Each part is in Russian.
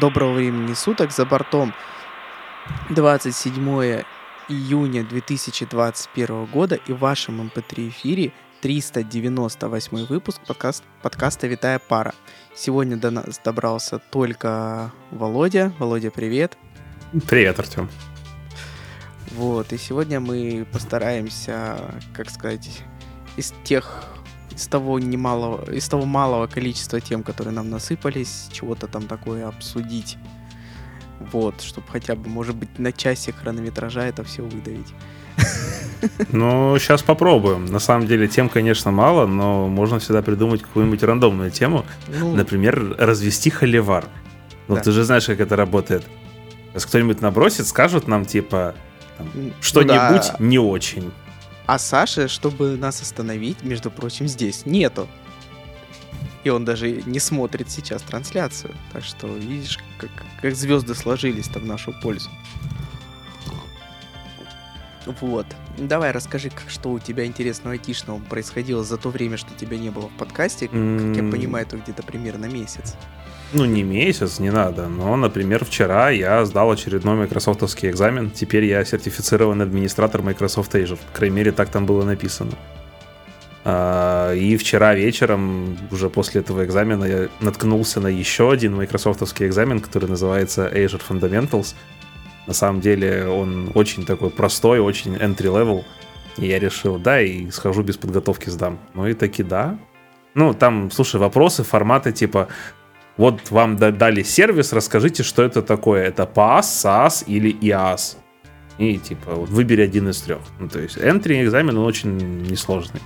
Доброго времени суток. За бортом 27 июня 2021 года и в вашем MP3 эфире 398 выпуск подкаст, подкаста «Витая пара». Сегодня до нас добрался только Володя. Володя, привет. Привет, Артем. Вот, и сегодня мы постараемся, как сказать, из тех из того немалого, из того малого количества тем, которые нам насыпались, чего-то там такое обсудить. Вот, чтобы хотя бы, может быть, на часе хронометража это все выдавить. Ну, сейчас попробуем. На самом деле тем, конечно, мало, но можно всегда придумать какую-нибудь рандомную тему. Ну, Например, развести холивар. Ну, да. ты же знаешь, как это работает. Если кто-нибудь набросит, скажут нам, типа, что-нибудь ну, да. не очень. А Саши, чтобы нас остановить, между прочим, здесь нету. И он даже не смотрит сейчас трансляцию. Так что, видишь, как, как звезды сложились там в нашу пользу. Вот. Давай расскажи, что у тебя интересного айтишного происходило за то время, что тебя не было в подкасте. Как я понимаю, это где-то примерно месяц. Ну, не месяц, не надо. Но, например, вчера я сдал очередной майкрософтовский экзамен. Теперь я сертифицированный администратор Microsoft Azure. По крайней мере, так там было написано. А, и вчера вечером, уже после этого экзамена, я наткнулся на еще один майкрософтовский экзамен, который называется Azure Fundamentals. На самом деле он очень такой простой, очень entry-level. И я решил, да, и схожу без подготовки сдам. Ну и таки да. Ну, там, слушай, вопросы формата типа вот вам дали сервис, расскажите, что это такое. Это PaaS, SaaS или IaaS. И типа вот, выбери один из трех. Ну, то есть entry экзамен он очень несложный.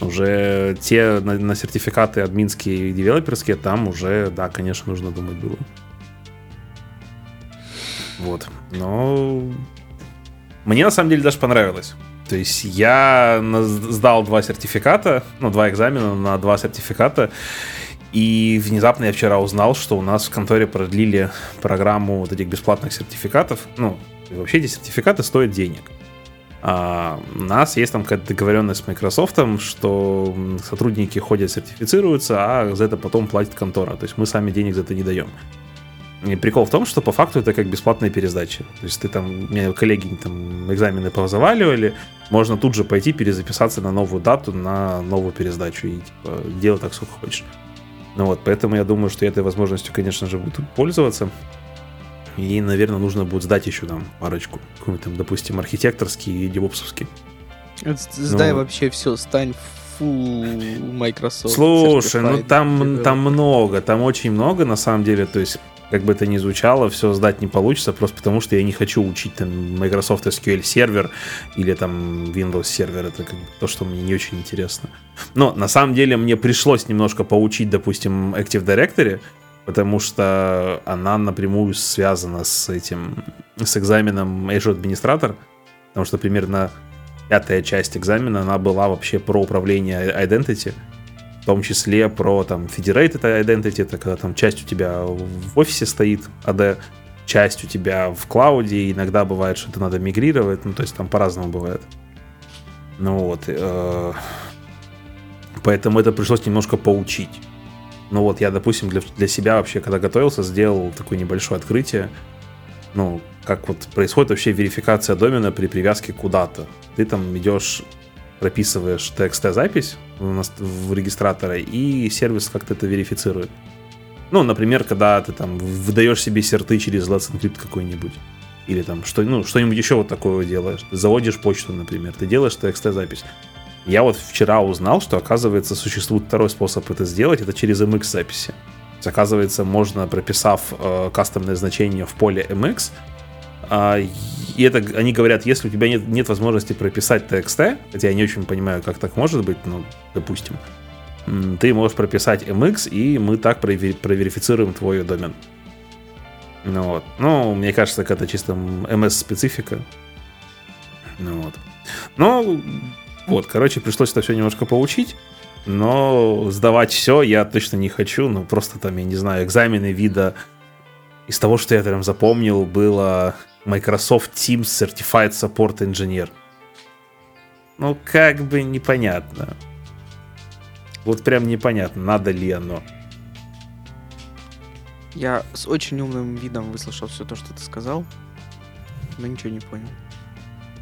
Уже те на, на сертификаты админские и девелоперские, там уже, да, конечно, нужно думать было. Вот. Но мне на самом деле даже понравилось. То есть я сдал два сертификата, ну, два экзамена на два сертификата, и внезапно я вчера узнал, что у нас в конторе продлили программу вот этих бесплатных сертификатов. Ну, вообще эти сертификаты стоят денег. А у нас есть там какая-то договоренность с Microsoft, что сотрудники ходят, сертифицируются, а за это потом платит контора. То есть мы сами денег за это не даем. Прикол в том, что по факту это как бесплатная пересдача. То есть ты там, у меня коллеги там экзамены позаваливали, можно тут же пойти перезаписаться на новую дату, на новую пересдачу и типа, делай так, сколько хочешь. Ну вот, поэтому я думаю, что этой возможностью, конечно же, буду пользоваться. И, наверное, нужно будет сдать еще там парочку. Какой-нибудь там, допустим, архитекторский и девопсовский. Сдай ну, вообще все, стань full Microsoft. Слушай, ну там, там много, там очень много на самом деле. То есть как бы это ни звучало, все сдать не получится, просто потому что я не хочу учить там Microsoft SQL сервер или там Windows сервер, это как бы то, что мне не очень интересно. Но на самом деле мне пришлось немножко поучить, допустим, Active Directory, потому что она напрямую связана с этим, с экзаменом Azure Administrator, потому что примерно пятая часть экзамена, она была вообще про управление Identity, в том числе про там Federated Identity, это когда там часть у тебя в офисе стоит, AD, часть у тебя в клауде, иногда бывает, что это надо мигрировать, ну, то есть там по-разному бывает. Ну вот, э, поэтому это пришлось немножко поучить. Ну вот, я, допустим, для, для себя вообще, когда готовился, сделал такое небольшое открытие, ну, как вот происходит вообще верификация домена при привязке куда-то. Ты там идешь прописываешь TXT-запись в, регистратора, и сервис как-то это верифицирует. Ну, например, когда ты там выдаешь себе серты через Let's Encrypt какой-нибудь. Или там что, ну, что-нибудь еще вот такое делаешь. Ты заводишь почту, например, ты делаешь TXT-запись. Я вот вчера узнал, что, оказывается, существует второй способ это сделать, это через MX-записи. Оказывается, можно, прописав э, кастомное значение в поле MX, и это они говорят, если у тебя нет, нет возможности прописать TXT, хотя я не очень понимаю, как так может быть, ну, допустим, ты можешь прописать MX, и мы так провер, проверифицируем твой домен. Ну вот. Ну, мне кажется, это чисто MS-специфика. Ну вот. Ну, вот, короче, пришлось это все немножко поучить. Но сдавать все я точно не хочу. Ну, просто там, я не знаю, экзамены вида из того, что я там запомнил, было Microsoft Teams Certified Support Engineer. Ну, как бы непонятно. Вот прям непонятно, надо ли оно. Я с очень умным видом выслушал все то, что ты сказал, но ничего не понял.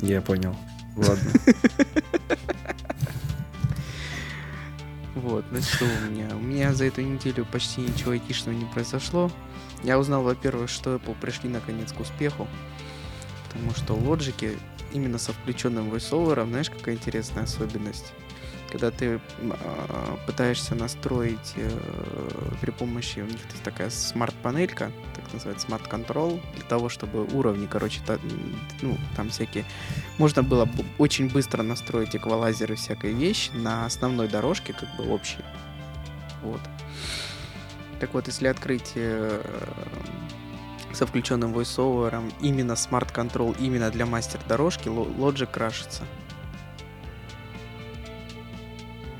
Я понял. Ладно. Вот, ну что у меня? У меня за эту неделю почти ничего айтишного не произошло. Я узнал, во-первых, что Apple пришли наконец к успеху, потому что Logic именно со включенным voiceover, знаешь, какая интересная особенность? когда ты э, пытаешься настроить э, при помощи, у них есть такая смарт-панелька, так называется, Smart Control, для того, чтобы уровни, короче, та, ну, там всякие... Можно было очень быстро настроить эквалайзеры всякой вещи на основной дорожке, как бы общей. Вот. Так вот, если открыть э, со включенным VoiceOver именно Smart Control именно для мастер-дорожки, Logic крашится.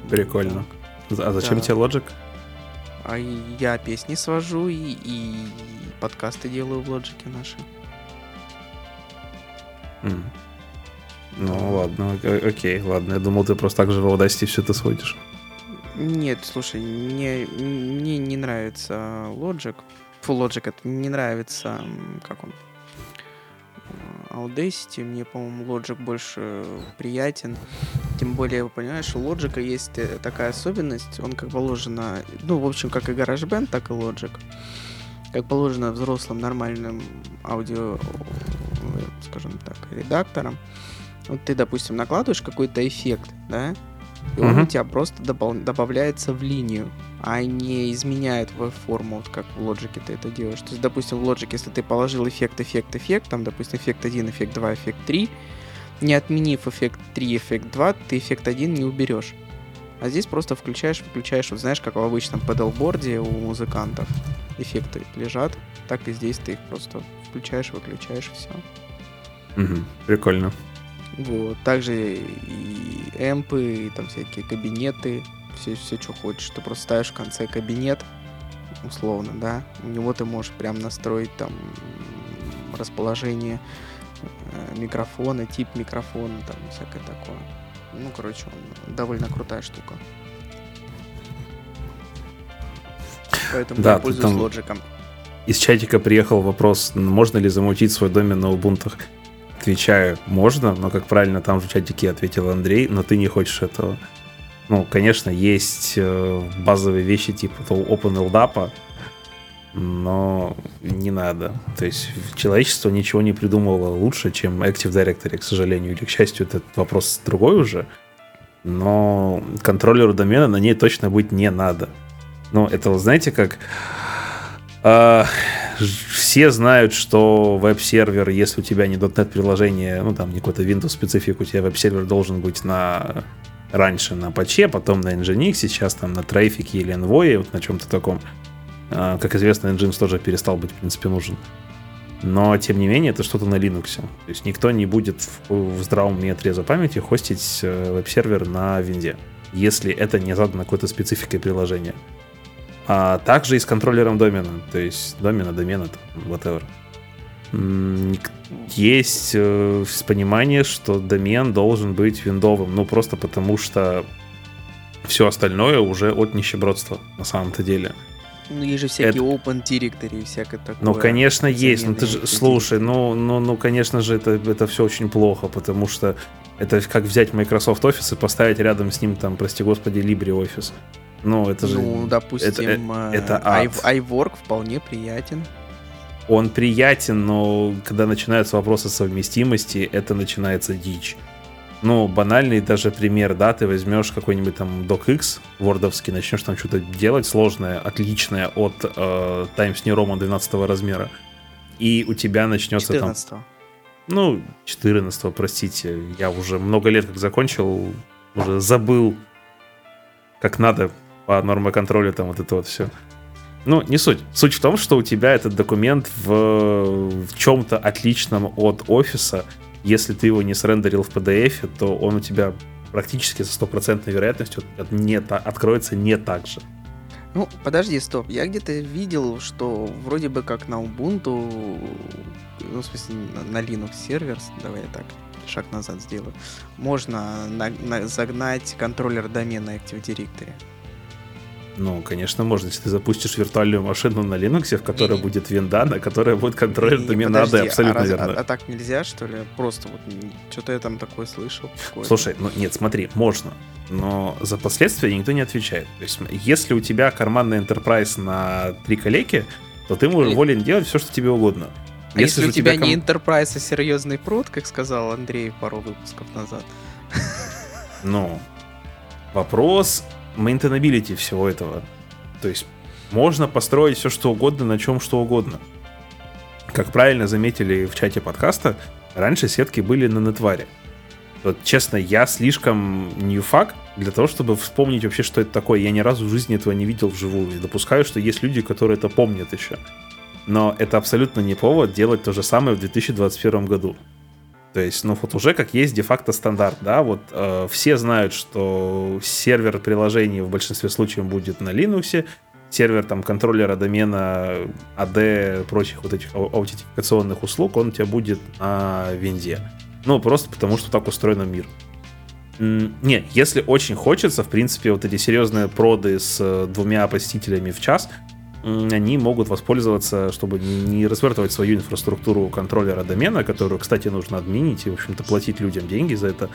Прикольно. А зачем да. тебе Logic? А я песни свожу и, и подкасты делаю в Logic наши. Mm. Ну ладно, окей, ладно. Я думал, ты просто так же в Audacity все это сводишь. Нет, слушай, мне, мне не нравится Logic. Full Logic это не нравится, как он, Audacity, мне, по-моему, Logic больше приятен. Тем более, понимаешь, у Logic есть э, такая особенность, он как положено, ну, в общем, как и GarageBand, так и Logic. Как положено взрослым нормальным аудио, э, скажем так, редакторам. Вот ты, допустим, накладываешь какой-то эффект, да, и он uh-huh. у тебя просто добав- добавляется в линию, а не изменяет в форму, вот как в Logic ты это делаешь. То есть, допустим, в Logic, если ты положил эффект, эффект, эффект, там, допустим, эффект 1, эффект 2, эффект 3, не отменив эффект 3, эффект 2, ты эффект 1 не уберешь. А здесь просто включаешь, выключаешь, вот знаешь, как в обычном педалборде у музыкантов эффекты лежат, так и здесь ты их просто включаешь, выключаешь, все. Угу, прикольно. Вот. Также и эмпы, и там всякие кабинеты, все, все, что хочешь. Ты просто ставишь в конце кабинет, условно, да. У него ты можешь прям настроить там расположение э, микрофона, тип микрофона, там всякое такое. Ну, короче, он довольно крутая штука. Поэтому да, я пользуюсь там... лоджиком. Из чатика приехал вопрос, можно ли замутить свой домен на Ubuntu отвечаю, можно, но, как правильно там в чатике ответил Андрей, но ты не хочешь этого. Ну, конечно, есть э, базовые вещи типа OpenLDAP, но не надо. То есть человечество ничего не придумывало лучше, чем Active Directory, к сожалению, или, к счастью, этот вопрос другой уже. Но контроллеру домена на ней точно быть не надо. Ну, это, знаете, как... Э, все знают, что веб-сервер, если у тебя не .NET приложение, ну там не какой-то Windows специфик, у тебя веб-сервер должен быть на раньше на патче, потом на Nginx, сейчас там на Traffic или Envoy, вот на чем-то таком. А, как известно, Nginx тоже перестал быть, в принципе, нужен. Но, тем не менее, это что-то на Linux. То есть никто не будет в, в здравом уме отреза памяти хостить э, веб-сервер на винде, если это не задано какой-то спецификой приложения. А также и с контроллером домена, то есть домена, домена, whatever. Есть э, понимание, что домен должен быть виндовым, ну просто потому что все остальное уже от нищебродства на самом-то деле. Ну, есть же всякие это... open directory и всякое такое. Ну, конечно, есть. Ну, ты же, слушай, ну, ну, ну, конечно же, это, это все очень плохо, потому что это как взять Microsoft Office и поставить рядом с ним, там, прости господи, LibreOffice. Ну, это же... Ну, допустим, это, это ад. iWork вполне приятен. Он приятен, но когда начинаются вопросы совместимости, это начинается дичь. Ну, банальный даже пример, да, ты возьмешь какой-нибудь там DocX вордовский, начнешь там что-то делать сложное, отличное от э, Times New Roman 12 размера, и у тебя начнется 14 там... Ну, 14 простите, я уже много лет как закончил, уже забыл, как надо по норме контроля, там вот это вот все. Ну, не суть. Суть в том, что у тебя этот документ в, в чем-то отличном от офиса. Если ты его не срендерил в PDF, то он у тебя практически со стопроцентной вероятностью не откроется не так же. Ну, подожди, стоп. Я где-то видел, что вроде бы как на Ubuntu, ну, в смысле, на Linux сервер, давай я так шаг назад сделаю, можно на, на, загнать контроллер домена Active Directory. Ну, конечно, можно, если ты запустишь виртуальную машину на Linux, в которой не, будет винда, на которой будет контроллер домена AD, абсолютно а раз, верно. А, а так нельзя, что ли? Просто вот что-то я там такое слышал. Слушай, ну нет, смотри, можно, но за последствия никто не отвечает. То есть, если у тебя карманный enterprise на три калеки, то ты можешь волен делать все, что тебе угодно. А если, если у тебя, тебя ком... не Enterprise, а серьезный прод, как сказал Андрей пару выпусков назад? Ну, вопрос maintainability всего этого. То есть можно построить все, что угодно, на чем что угодно. Как правильно заметили в чате подкаста, раньше сетки были на нетваре. Вот честно, я слишком ньюфак для того, чтобы вспомнить вообще, что это такое. Я ни разу в жизни этого не видел вживую. И допускаю, что есть люди, которые это помнят еще. Но это абсолютно не повод делать то же самое в 2021 году. То есть, ну вот уже как есть де-факто стандарт, да, вот э, все знают, что сервер приложений в большинстве случаев будет на Linux, сервер там контроллера домена AD, прочих вот этих аутентификационных услуг, он у тебя будет на винде. Ну, просто потому что так устроен мир. Не, если очень хочется, в принципе, вот эти серьезные проды с э, двумя посетителями в час, они могут воспользоваться, чтобы не развертывать свою инфраструктуру контроллера домена, которую, кстати, нужно админить и, в общем-то, платить людям деньги за это.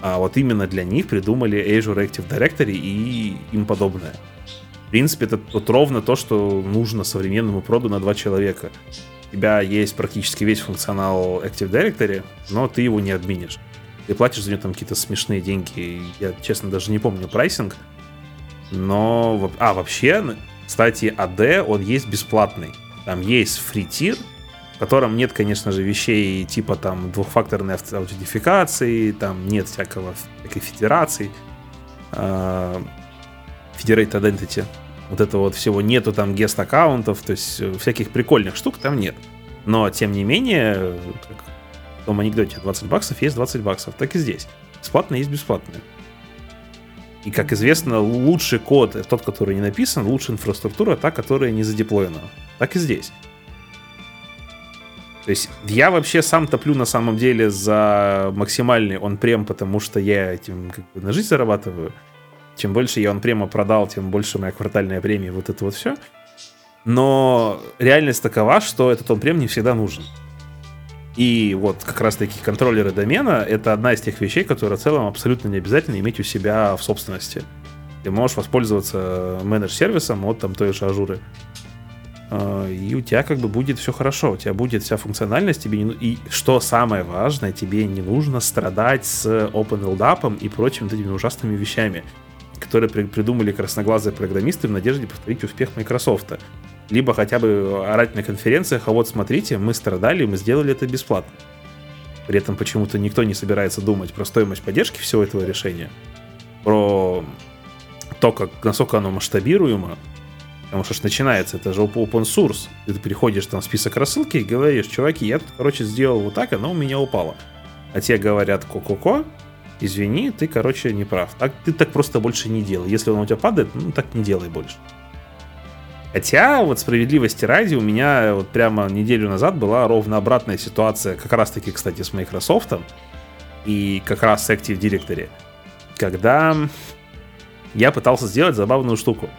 А вот именно для них придумали Azure Active Directory и им подобное. В принципе, это вот ровно то, что нужно современному проду на два человека. У тебя есть практически весь функционал Active Directory, но ты его не админишь. Ты платишь за него там какие-то смешные деньги. Я, честно, даже не помню прайсинг. Но... А, вообще, кстати, AD, он есть бесплатный. Там есть фритир, в котором нет, конечно же, вещей типа там двухфакторной аутентификации, там нет всякого всякой федерации, uh, Federated Identity, вот этого вот всего нету там гест аккаунтов, то есть э, всяких прикольных штук там нет. Но, тем не менее, в том анекдоте 20 баксов есть 20 баксов, так и здесь. Бесплатно есть бесплатное. И, как известно, лучший код — тот, который не написан, лучшая инфраструктура — та, которая не задеплоена. Так и здесь. То есть я вообще сам топлю на самом деле за максимальный он прем, потому что я этим как бы на жизнь зарабатываю. Чем больше я он према продал, тем больше моя квартальная премия, вот это вот все. Но реальность такова, что этот он прем не всегда нужен. И вот как раз-таки контроллеры домена — это одна из тех вещей, которые в целом абсолютно не обязательно иметь у себя в собственности. Ты можешь воспользоваться менедж-сервисом от там той же ажуры. А, и у тебя как бы будет все хорошо, у тебя будет вся функциональность, тебе не... и что самое важное, тебе не нужно страдать с OpenLDAP и прочими вот этими ужасными вещами, которые придумали красноглазые программисты в надежде повторить успех Microsoft либо хотя бы орать на конференциях, а вот смотрите, мы страдали, мы сделали это бесплатно. При этом почему-то никто не собирается думать про стоимость поддержки всего этого решения, про то, как, насколько оно масштабируемо, потому что ж начинается, это же open source, ты приходишь там в список рассылки и говоришь, чуваки, я короче, сделал вот так, оно у меня упало. А те говорят, ко-ко-ко, извини, ты, короче, не прав. Так, ты так просто больше не делай. Если он у тебя падает, ну так не делай больше. Хотя, вот справедливости ради, у меня вот прямо неделю назад была ровно обратная ситуация, как раз-таки, кстати, с Microsoft и как раз с Active Directory, когда я пытался сделать забавную штуку.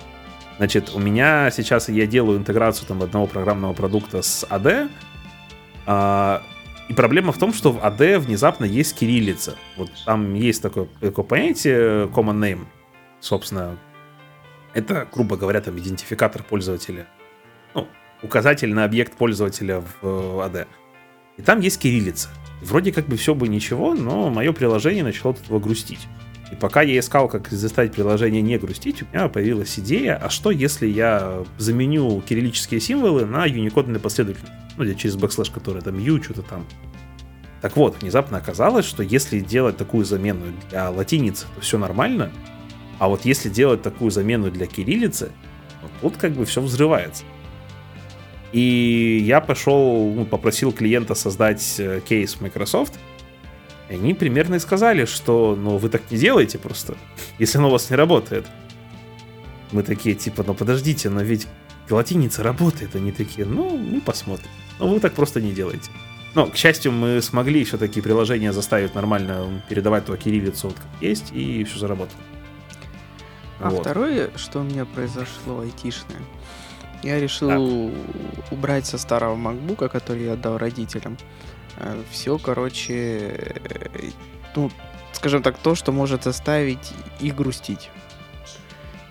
Значит, у меня сейчас я делаю интеграцию там одного программного продукта с AD, а, и проблема в том, что в AD внезапно есть кириллица. Вот там есть такое, такое понятие common name, собственно, это, грубо говоря, там идентификатор пользователя. Ну, указатель на объект пользователя в AD. Э, и там есть кириллица. Вроде как бы все бы ничего, но мое приложение начало от этого грустить. И пока я искал, как заставить приложение не грустить, у меня появилась идея, а что если я заменю кириллические символы на юникодные последовательности? Ну, через бэкслэш, который там U, что-то там. Так вот, внезапно оказалось, что если делать такую замену для латиницы, то все нормально, а вот если делать такую замену для кириллицы, вот тут как бы все взрывается. И я пошел, ну, попросил клиента создать э, кейс Microsoft, и они примерно и сказали, что ну вы так не делаете просто, если оно у вас не работает. Мы такие, типа, ну подождите, но ведь латиница работает. Они такие, ну, мы посмотрим. Но вы так просто не делаете. Но, к счастью, мы смогли все-таки приложение заставить нормально передавать туда кириллицу вот как есть, и все заработало. А Вот. второе, что у меня произошло айтишное, я решил убрать со старого макбука, который я отдал родителям, все, короче, э, ну, скажем так, то, что может заставить их грустить.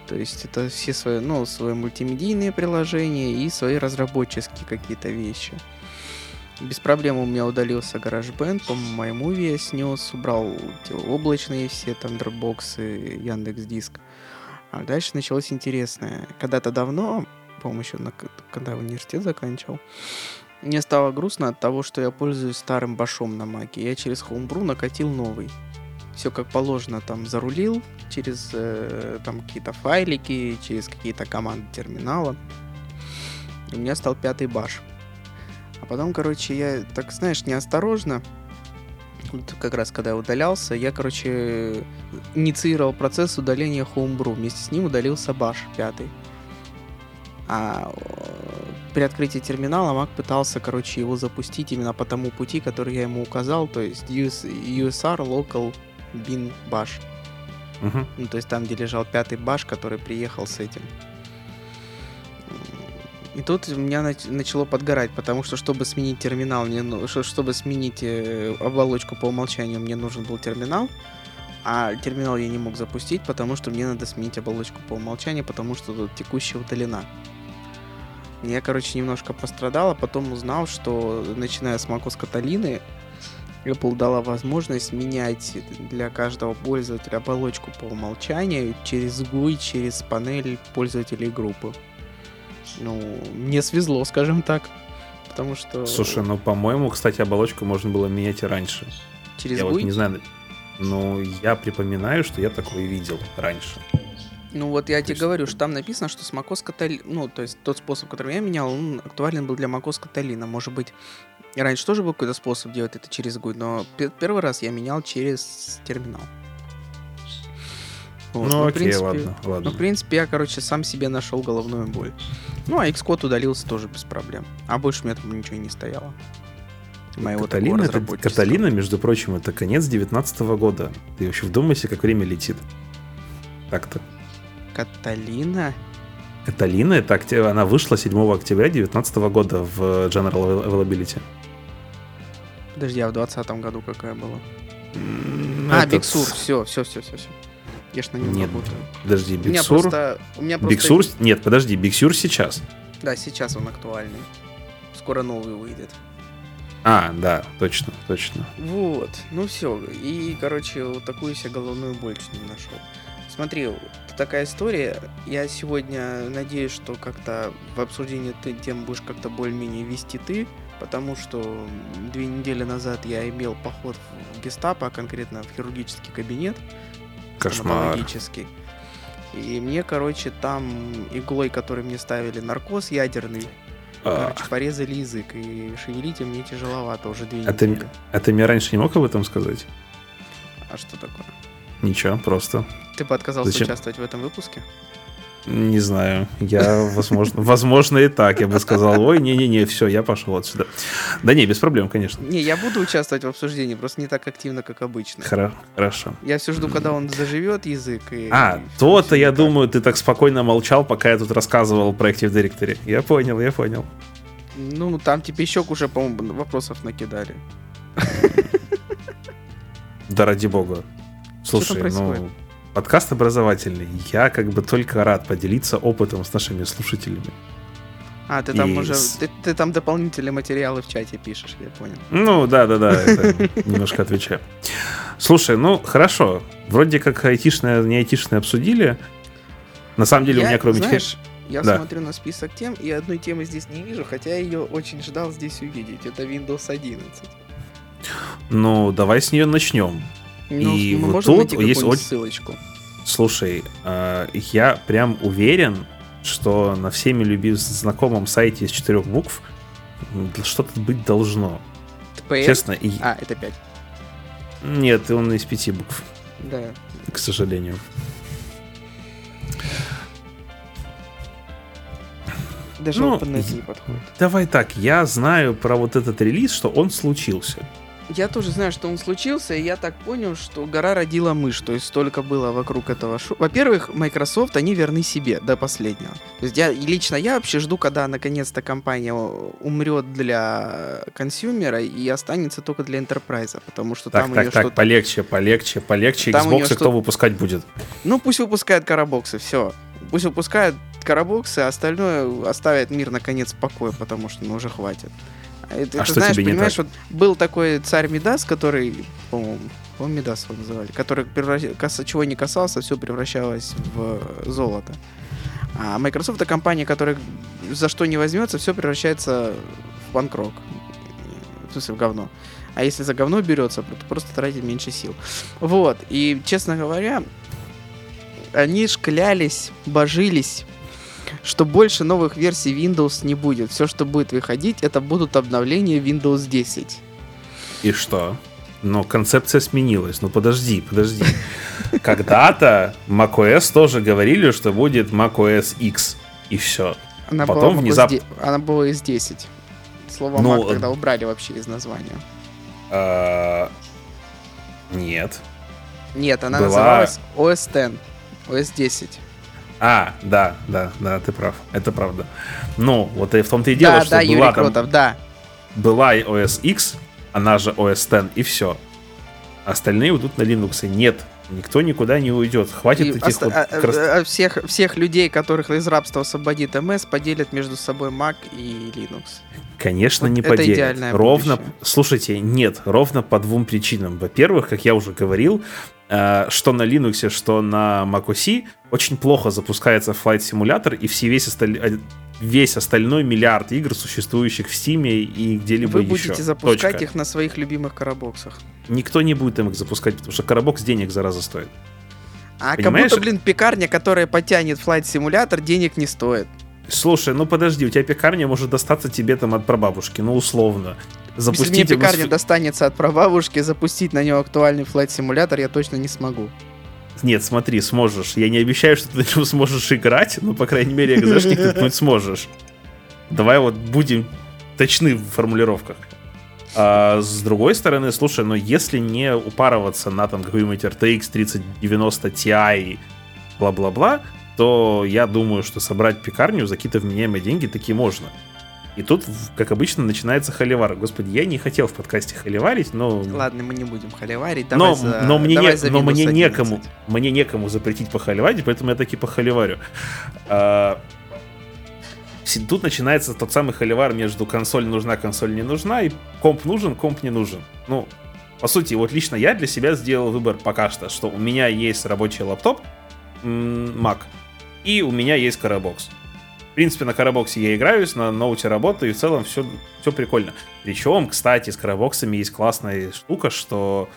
То есть это все свои, ну, свои мультимедийные приложения и свои разработческие какие-то вещи. Без проблем у меня удалился GarageBand, по моему я снес, убрал облачные все там дропбоксы, Яндекс Диск. А дальше началось интересное. Когда-то давно, по-моему, еще на, когда университет заканчивал, мне стало грустно от того, что я пользуюсь старым башом на маке. Я через Homebrew накатил новый. Все как положено там зарулил через э, там какие-то файлики, через какие-то команды терминала. И у меня стал пятый баш. А потом, короче, я так, знаешь, неосторожно, вот как раз когда я удалялся, я, короче, инициировал процесс удаления Homebrew. Вместе с ним удалился баш пятый. А при открытии терминала Mac пытался, короче, его запустить именно по тому пути, который я ему указал, то есть US, USR Local Bin Bash. Мгм. Ну, то есть там, где лежал пятый баш, который приехал с этим. И тут у меня нач- начало подгорать, потому что, чтобы сменить терминал, мне, ну- чтобы сменить э, оболочку по умолчанию, мне нужен был терминал. А терминал я не мог запустить, потому что мне надо сменить оболочку по умолчанию, потому что тут текущая удалена. Я, короче, немножко пострадал, а потом узнал, что начиная с macOS Каталины, Apple дала возможность менять для каждого пользователя оболочку по умолчанию через GUI, через панель пользователей группы. Ну, мне свезло, скажем так. Потому что Слушай, ну, по-моему, кстати, оболочку можно было менять и раньше. через я GUI... вот не знаю, но я припоминаю, что я такое видел раньше. Ну вот я тебе есть- говорю, что там написано, что с macOS Catalina, ну то есть тот способ, который я менял, он актуален был для macOS Catalina. Может быть, раньше тоже был какой-то способ делать это через GUI, но пе- первый раз я менял через терминал. Вот, ну, в окей, принципе- ладно, ладно. Ну, в принципе, я, короче, сам себе нашел головную боль. Ну, а Xcode удалился тоже без проблем. А больше у меня там ничего и не стояло. Моего Каталина, это. Каталина, между прочим, это конец 19 года. Ты вообще вдумайся, как время летит. Так-то. Каталина? Каталина, это окте- она вышла 7 октября 2019 года в General Availability. Подожди, а в 2020 году какая была? М, А, Биксур, все, все, все, все, все. Я ж на нем Нет, работаю. Подожди, Биксур. просто... У меня просто... Биксур. Нет, подожди, Биксур сейчас. Да, сейчас он актуальный. Скоро новый выйдет. А, да, точно, точно. Вот, ну все. И, короче, вот такую себе головную боль не нашел. Смотри, такая история. Я сегодня надеюсь, что как-то в обсуждении ты тем будешь как-то более-менее вести ты, потому что две недели назад я имел поход в гестапо, а конкретно в хирургический кабинет. Кошмар. И мне, короче, там иглой, который мне ставили, наркоз ядерный, А, короче, порезали язык, и шевелить им мне тяжеловато уже две А ты, недели. а ты мне раньше не мог об этом сказать? А что такое? Ничего, просто. Ты бы отказался Зачем? участвовать в этом выпуске? Не знаю. Я, возможно, возможно и так. Я бы сказал, ой, не-не-не, все, я пошел отсюда. Да не, без проблем, конечно. Не, я буду участвовать в обсуждении, просто не так активно, как обычно. Хоро- Хорошо. Я все жду, когда он заживет язык. И, А, и то-то, я никак. думаю, ты так спокойно молчал, пока я тут рассказывал про Active Directory. Я понял, я понял. Ну, там тебе еще уже, по-моему, вопросов накидали. Да ради бога. Слушай, ну, подкаст образовательный. Я как бы только рад поделиться опытом с нашими слушателями. А, ты там И уже... Ты, ты там дополнительные материалы в чате пишешь, я понял. Ну, да-да-да, это немножко отвечаю. Слушай, ну, хорошо. Вроде как айтишное, не айтишное обсудили. На самом деле у меня кроме знаешь, я Да. смотрю на список тем, и одной темы здесь не вижу, хотя я ее очень ждал здесь увидеть. Это Windows 11. Ну, давай с нее начнем. Ну, И мы вот тут есть очень- ссылочку. Слушай, э, я прям уверен, что на всеми любимом знакомом сайте из четырех букв что-то быть должно. TPS? Честно, и... А, это 5. нет, он из пяти букв, Да. к сожалению. Даже Ну, подходит. Давай так, я знаю про вот этот релиз, что он случился. Я тоже знаю, что он случился, и я так понял, что гора родила мышь. То есть столько было вокруг этого шоу. Во-первых, Microsoft, они верны себе до последнего. То есть я, лично я вообще жду, когда наконец-то компания умрет для консюмера и останется только для Enterprise, потому что так, там так, так, полегче, полегче, полегче. Там Xbox кто выпускать будет? Ну, пусть выпускают карабоксы, все. Пусть выпускают карабоксы, а остальное оставит мир наконец в покое, потому что ну уже хватит. Это, а ты что знаешь, понимаешь, вот был такой царь Мидас, который, по-моему, по Мидас его называли, который превращ... чего не касался, все превращалось в золото. А Microsoft это компания, которая за что не возьмется, все превращается в банкрок. В смысле, в говно. А если за говно берется, то просто тратит меньше сил. Вот. И, честно говоря, они шклялись, божились что больше новых версий Windows не будет. Все, что будет выходить, это будут обновления Windows 10. И что? Но концепция сменилась. Ну подожди, подожди. Когда-то macOS тоже говорили, что будет macOS X. И все. Она Потом была внезапно... Она была из 10. Слово ну, Mac тогда убрали вообще из названия. А... Нет. Нет, она была... называлась OS X. OS 10. А, да, да, да, ты прав. Это правда. Ну, вот и в том-то и дело, да, что да, была Юрий там... Крутов, да. Была OS X, она же OS X, и все. Остальные уйдут на Linux. Нет, никто никуда не уйдет. Хватит и этих оста- вот... Крас... А, а, всех, всех людей, которых из рабства освободит МС, поделят между собой Mac и Linux. Конечно, вот не поделят. Ровно, будущее. слушайте, нет, ровно по двум причинам. Во-первых, как я уже говорил, Э, что на Linux, что на macOS очень плохо запускается Flight Simulator, и все, весь, осталь... Весь остальной миллиард игр, существующих в Steam и где-либо еще. Вы будете запускать Точка. их на своих любимых карабоксах. Никто не будет им их запускать, потому что карабокс денег зараза стоит. А Понимаешь? как будто, блин, пекарня, которая потянет Flight Simulator, денег не стоит. Слушай, ну подожди, у тебя пекарня может достаться тебе там от прабабушки, ну условно запустить... Если мне пекарня достанется от прабабушки, запустить на нее актуальный флайт-симулятор я точно не смогу. Нет, смотри, сможешь. Я не обещаю, что ты сможешь играть, но, по крайней мере, экзешник ткнуть сможешь. Давай вот будем точны в формулировках. А с другой стороны, слушай, но если не упарываться на там какой-нибудь RTX 3090 Ti бла-бла-бла, то я думаю, что собрать пекарню за какие-то вменяемые деньги таки можно. И тут, как обычно, начинается холивар. Господи, я не хотел в подкасте холиварить, но... Ладно, мы не будем холиварить. Давай но, за... но мне, давай не, но мне некому, мне некому запретить похоливарить, поэтому я таки похоливарю. А, тут начинается тот самый холивар между консоль нужна, консоль не нужна, и комп нужен, комп не нужен. Ну, по сути, вот лично я для себя сделал выбор пока что, что у меня есть рабочий лаптоп, Mac, и у меня есть Карабокс. В принципе, на карабоксе я играюсь, на ноуте работаю, и в целом все, все прикольно. Причем, кстати, с карабоксами есть классная штука, что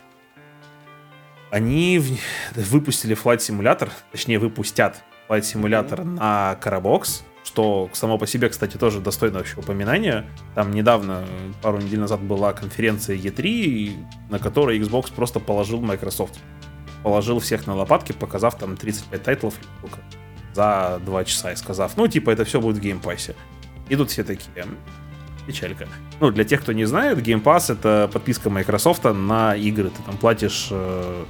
они выпустили Flight Simulator, точнее, выпустят Flight Simulator на коробокс, что само по себе, кстати, тоже достойно вообще упоминания. Там недавно, пару недель назад была конференция E3, на которой Xbox просто положил Microsoft. Положил всех на лопатки, показав там 35 тайтлов или за два часа и сказав, ну, типа, это все будет в Game Pass е. И тут все такие, печалька. Ну, для тех, кто не знает, Game Pass это подписка Microsoft на игры. Ты там платишь э,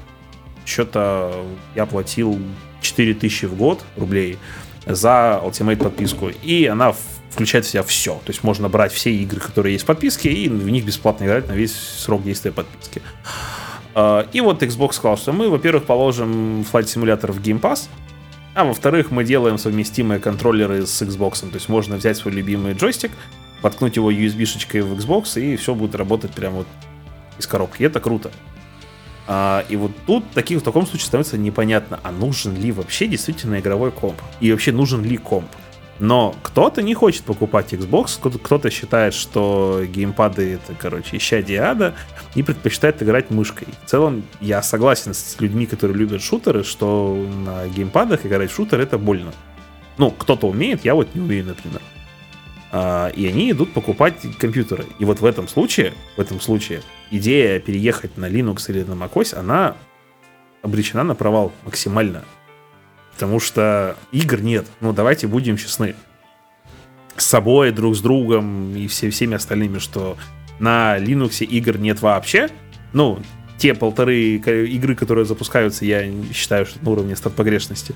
что-то, я платил 4000 в год рублей за Ultimate подписку. И она включает в себя все. То есть можно брать все игры, которые есть в подписке, и в них бесплатно играть на весь срок действия подписки. Э, и вот Xbox сказал, что мы, во-первых, положим Flight Simulator в Game Pass, а во-вторых, мы делаем совместимые контроллеры с Xbox. То есть можно взять свой любимый джойстик, воткнуть его USB-шечкой в Xbox, и все будет работать прямо вот из коробки. И это круто. А, и вот тут таких, в таком случае становится непонятно, а нужен ли вообще действительно игровой комп? И вообще нужен ли комп? Но кто-то не хочет покупать Xbox, кто-то считает, что геймпады это, короче, ища диада, и предпочитает играть мышкой. В целом, я согласен с людьми, которые любят шутеры, что на геймпадах играть в шутер это больно. Ну, кто-то умеет, я вот не умею, например. А, и они идут покупать компьютеры. И вот в этом случае, в этом случае, идея переехать на Linux или на macOS, она обречена на провал максимально. Потому что игр нет. Ну, давайте будем честны. С собой, друг с другом и все, всеми остальными, что на Linux игр нет вообще. Ну, те полторы игры, которые запускаются, я считаю, что на уровне старт погрешности.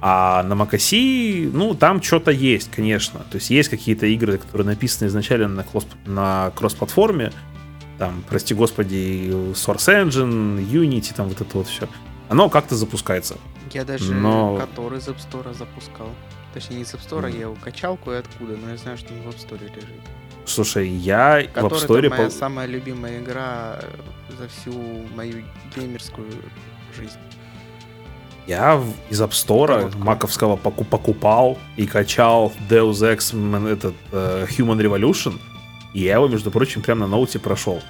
А на macOS, ну, там что-то есть, конечно. То есть есть какие-то игры, которые написаны изначально на, кросс, на кросс-платформе. Там, прости господи, Source Engine, Unity, там вот это вот все. Оно как-то запускается. Я даже но... который из App Store запускал. Точнее, не из App Store, mm. я его качал кое-откуда, но я знаю, что он в App Store лежит. Слушай, я который в App Store... Это моя самая любимая игра за всю мою геймерскую жизнь. Я из App Store маковского покупал и качал Deus Ex этот uh, Human Revolution, и я его, между прочим, прямо на ноуте прошел.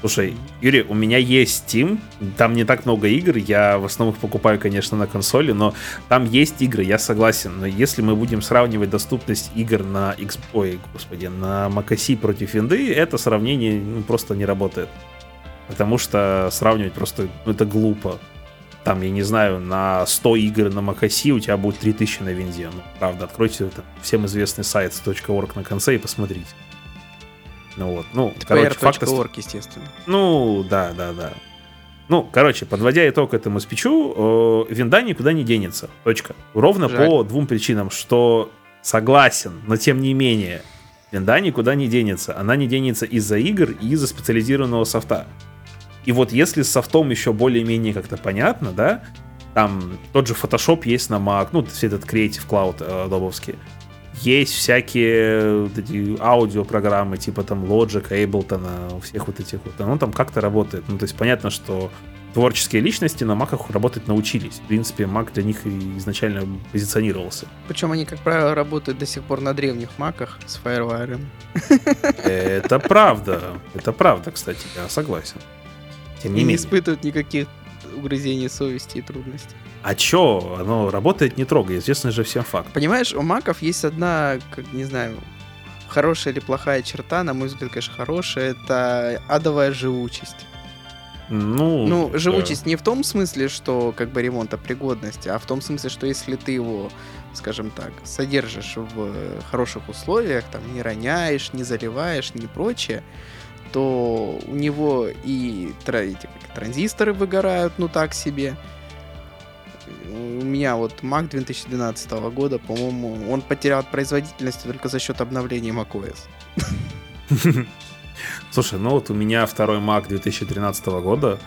Слушай, Юрий, у меня есть Steam, там не так много игр, я в основном их покупаю, конечно, на консоли, но там есть игры, я согласен, но если мы будем сравнивать доступность игр на X... Ой, господи, на macOS против винды, это сравнение ну, просто не работает. Потому что сравнивать просто ну, это глупо. Там, я не знаю, на 100 игр на macOS у тебя будет 3000 на винде. Ну, правда, откройте это всем известный сайт .org на конце и посмотрите. Ну вот, ну, это короче, факт... естественно. Ну, да, да, да. Ну, короче, подводя итог этому спичу, э, винда никуда не денется. Точка. Ровно Жаль. по двум причинам, что согласен, но тем не менее, винда никуда не денется. Она не денется из-за игр и из-за специализированного софта. И вот если с софтом еще более-менее как-то понятно, да, там тот же Photoshop есть на Mac, ну, все этот Creative Cloud э, добовский. Есть всякие вот эти аудиопрограммы, типа там Logic, Ableton, всех вот этих вот. Оно там как-то работает. Ну, то есть понятно, что творческие личности на маках работать научились. В принципе, Mac для них изначально позиционировался. Причем они, как правило, работают до сих пор на древних маках с FireWire. Это правда. Это правда, кстати, я согласен. Тем не, не испытывают никаких угрызений совести и трудностей. А чё? Оно работает, не трогай, известный же всем факт. Понимаешь, у маков есть одна, как не знаю, хорошая или плохая черта, на мой взгляд, конечно, хорошая, это адовая живучесть. Ну, ну живучесть да. не в том смысле, что как бы ремонтопригодности, а в том смысле, что если ты его, скажем так, содержишь в хороших условиях, там не роняешь, не заливаешь, не прочее, то у него и эти, транзисторы выгорают, ну так себе. У меня вот Mac 2012 года, по-моему, он потерял от производительности только за счет обновления macOS. Слушай, ну вот у меня второй Mac 2013 года,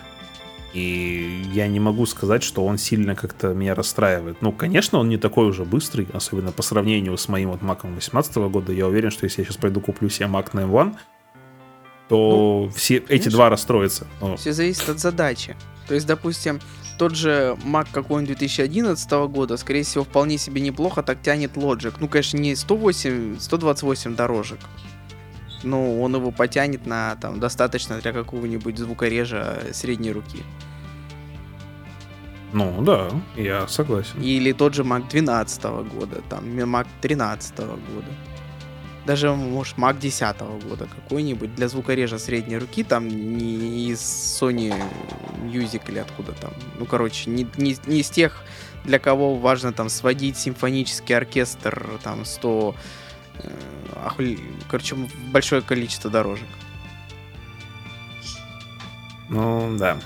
и я не могу сказать, что он сильно как-то меня расстраивает. Ну, конечно, он не такой уже быстрый, особенно по сравнению с моим вот Mac 2018 года. Я уверен, что если я сейчас пойду куплю себе Mac на M1, то ну, все эти два расстроятся. Но... Все зависит от задачи. То есть, допустим, тот же Mac какой-нибудь 2011 года, скорее всего, вполне себе неплохо так тянет Logic. Ну, конечно, не 108, 128 дорожек. Но он его потянет на там достаточно для какого-нибудь звукорежа средней руки. Ну да, я согласен. Или тот же Mac 12 года, там Mac 13 года даже, может, Mac 10 года какой-нибудь для звукорежа средней руки, там не из Sony Music или откуда там. Ну, короче, не, не, не из тех, для кого важно там сводить симфонический оркестр, там 100, э, короче, большое количество дорожек. Ну, да.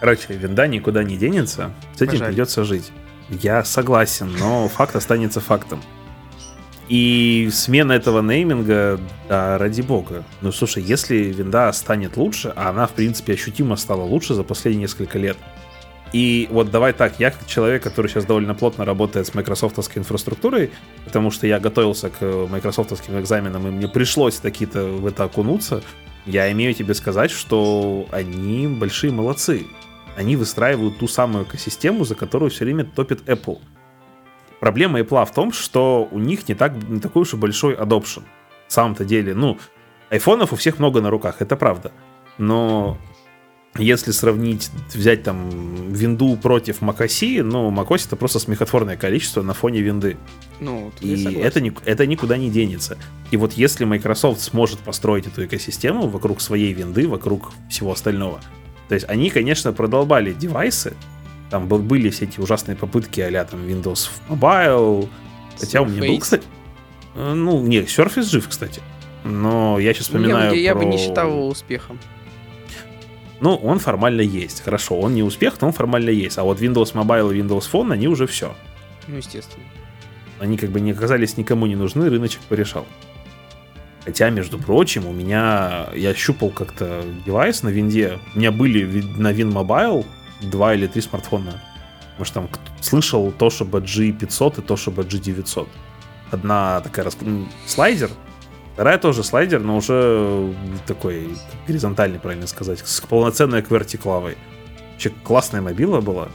Короче, винда никуда не денется, с этим Пожалуй. придется жить. Я согласен, но факт останется фактом. И смена этого нейминга, да, ради бога. Ну, слушай, если винда станет лучше, а она, в принципе, ощутимо стала лучше за последние несколько лет, и вот давай так, я как человек, который сейчас довольно плотно работает с майкрософтовской инфраструктурой, потому что я готовился к майкрософтовским экзаменам, и мне пришлось таки-то в это окунуться, я имею тебе сказать, что они большие молодцы. Они выстраивают ту самую экосистему, за которую все время топит Apple. Проблема Apple в том, что у них не, так, не такой уж и большой adoption. В самом-то деле, ну, айфонов у всех много на руках, это правда. Но если сравнить, взять там винду против macOS, ну, macOS это просто смехотворное количество на фоне винды. Ну, и это, это никуда не денется. И вот если Microsoft сможет построить эту экосистему вокруг своей винды, вокруг всего остального, то есть они, конечно, продолбали девайсы, там были все эти ужасные попытки а там Windows Mobile. Хотя Surface. у меня был, кстати... Э, ну, не, Surface жив, кстати. Но я сейчас вспоминаю я, я про... бы не считал его успехом. Ну, он формально есть. Хорошо, он не успех, но он формально есть. А вот Windows Mobile и Windows Phone, они уже все. Ну, естественно. Они как бы не оказались никому не нужны, рыночек порешал. Хотя, между прочим, у меня... Я щупал как-то девайс на винде. У меня были на Win Mobile два или три смартфона. Может, там слышал Toshiba G500 и Toshiba G900. Одна такая раск... слайдер, вторая тоже слайдер, но уже такой горизонтальный, правильно сказать, с полноценной QWERTY Вообще классная мобила была.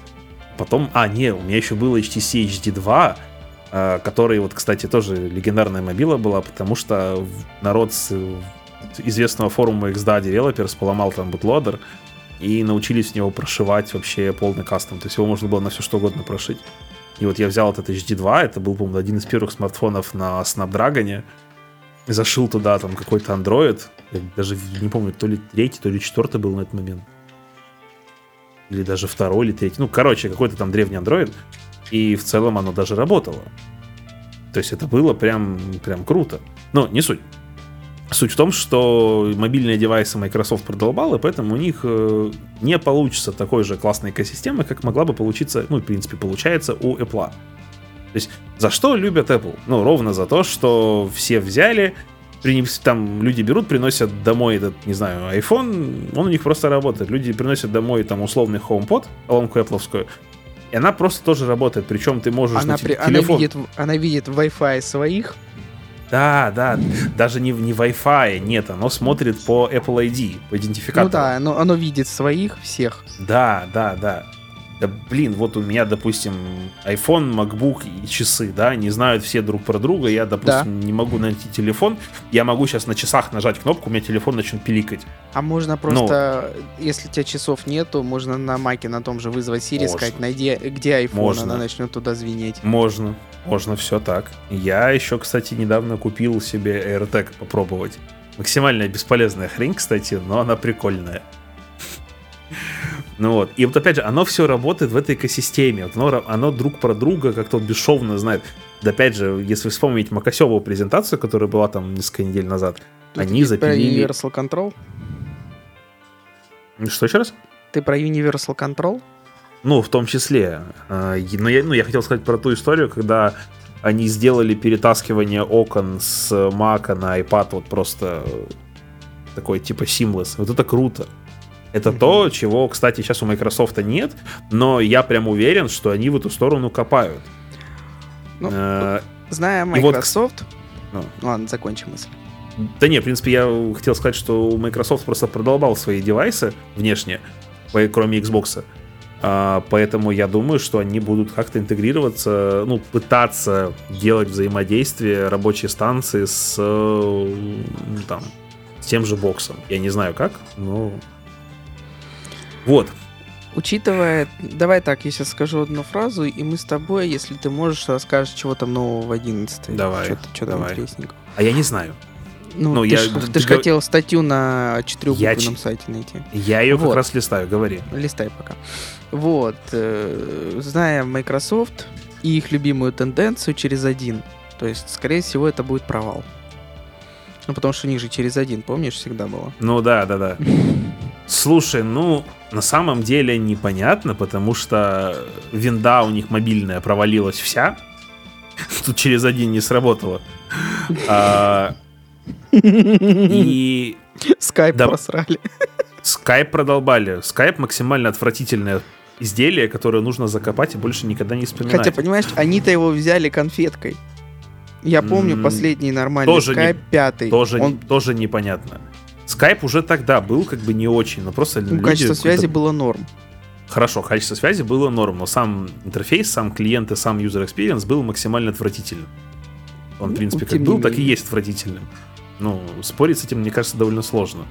Потом, а, не, у меня еще был HTC HD2, э, который, вот, кстати, тоже легендарная мобила была, потому что народ с известного форума XDA Developers поломал там бутлодер, и научились в него прошивать вообще полный кастом. То есть его можно было на все что угодно прошить. И вот я взял этот HD2, это был, по-моему, один из первых смартфонов на Snapdragon, зашил туда там какой-то Android, я даже не помню, то ли третий, то ли четвертый был на этот момент. Или даже второй, или третий. Ну, короче, какой-то там древний Android. И в целом оно даже работало. То есть это было прям, прям круто. Но не суть. Суть в том, что мобильные девайсы Microsoft продолбал, и поэтому у них э, не получится такой же классной экосистемы, как могла бы получиться, ну, в принципе, получается у Apple. То есть, за что любят Apple? Ну, ровно за то, что все взяли, там люди берут, приносят домой этот, не знаю, iPhone, он у них просто работает. Люди приносят домой там условный HomePod, колонку Apple, и она просто тоже работает. Причем ты можешь она, при, телефон... она видит, она видит Wi-Fi своих, да, да, даже не, не Wi-Fi, нет, оно смотрит по Apple ID, по идентификатору. Ну да, оно, оно видит своих всех. Да, да, да. Да, блин, вот у меня, допустим, iPhone, MacBook и часы, да, не знают все друг про друга, я, допустим, да. не могу найти телефон, я могу сейчас на часах нажать кнопку, у меня телефон начнет пиликать. А можно просто, Но... если у тебя часов нету, можно на маке на том же вызвать Siri, можно. сказать, найди, где iPhone, можно. она начнет туда звенеть. Можно, можно все так. Я еще, кстати, недавно купил себе AirTag попробовать. Максимально бесполезная хрень, кстати, но она прикольная. Ну вот. И вот опять же, оно все работает в этой экосистеме. Вот оно, оно друг про друга как-то вот бесшовно знает. Да опять же, если вспомнить Макасеву презентацию, которая была там несколько недель назад, Тут они запилили... Про Universal Control? Что еще раз? Ты про Universal Control? Ну, в том числе. А, но я, ну, я хотел сказать про ту историю, когда они сделали перетаскивание окон с Mac на iPad вот просто такой типа seamless. Вот это круто. Это mm-hmm. то, чего, кстати, сейчас у Microsoft нет, но я прям уверен, что они в эту сторону копают. Ну, э- зная Microsoft... Вот... Ну. Ладно, закончим мысль. Да не, в принципе, я хотел сказать, что Microsoft просто продолбал свои девайсы внешне, кроме Xbox. А, поэтому я думаю, что они будут как-то интегрироваться, ну, пытаться делать взаимодействие рабочей станции с, ну, там, с тем же боксом. Я не знаю как, но вот. Учитывая, давай так, я сейчас скажу одну фразу, и мы с тобой, если ты можешь, расскажешь, чего там нового в 11 Давай, что, что давай. там интересненького. А я не знаю. Ну, ну ты, я, ж, ты, ты ж хотел статью на четырехбуквенном сайте найти. Я ее вот. как раз листаю, говори. Листай пока. Вот. Э, зная Microsoft и их любимую тенденцию через один, то есть, скорее всего, это будет провал. Ну, потому что у них же через один, помнишь, всегда было? Ну да, да, да. Слушай, ну, на самом деле непонятно, потому что винда у них мобильная провалилась вся. Тут через один не сработало. А, и... Скайп да, просрали. Скайп продолбали. Скайп максимально отвратительное изделие, которое нужно закопать и больше никогда не вспоминать. Хотя, понимаешь, они-то его взяли конфеткой. Я помню mm, последний нормальный тоже скайп, не, пятый. Тоже, он... тоже непонятно. Скайп уже тогда был как бы не очень, но просто ну, качество связи было норм. Хорошо, качество связи было норм, но сам интерфейс, сам клиент и сам user experience был максимально отвратительным. Он, ну, в принципе, как был, так и есть отвратительным. Ну, спорить с этим, мне кажется, довольно сложно.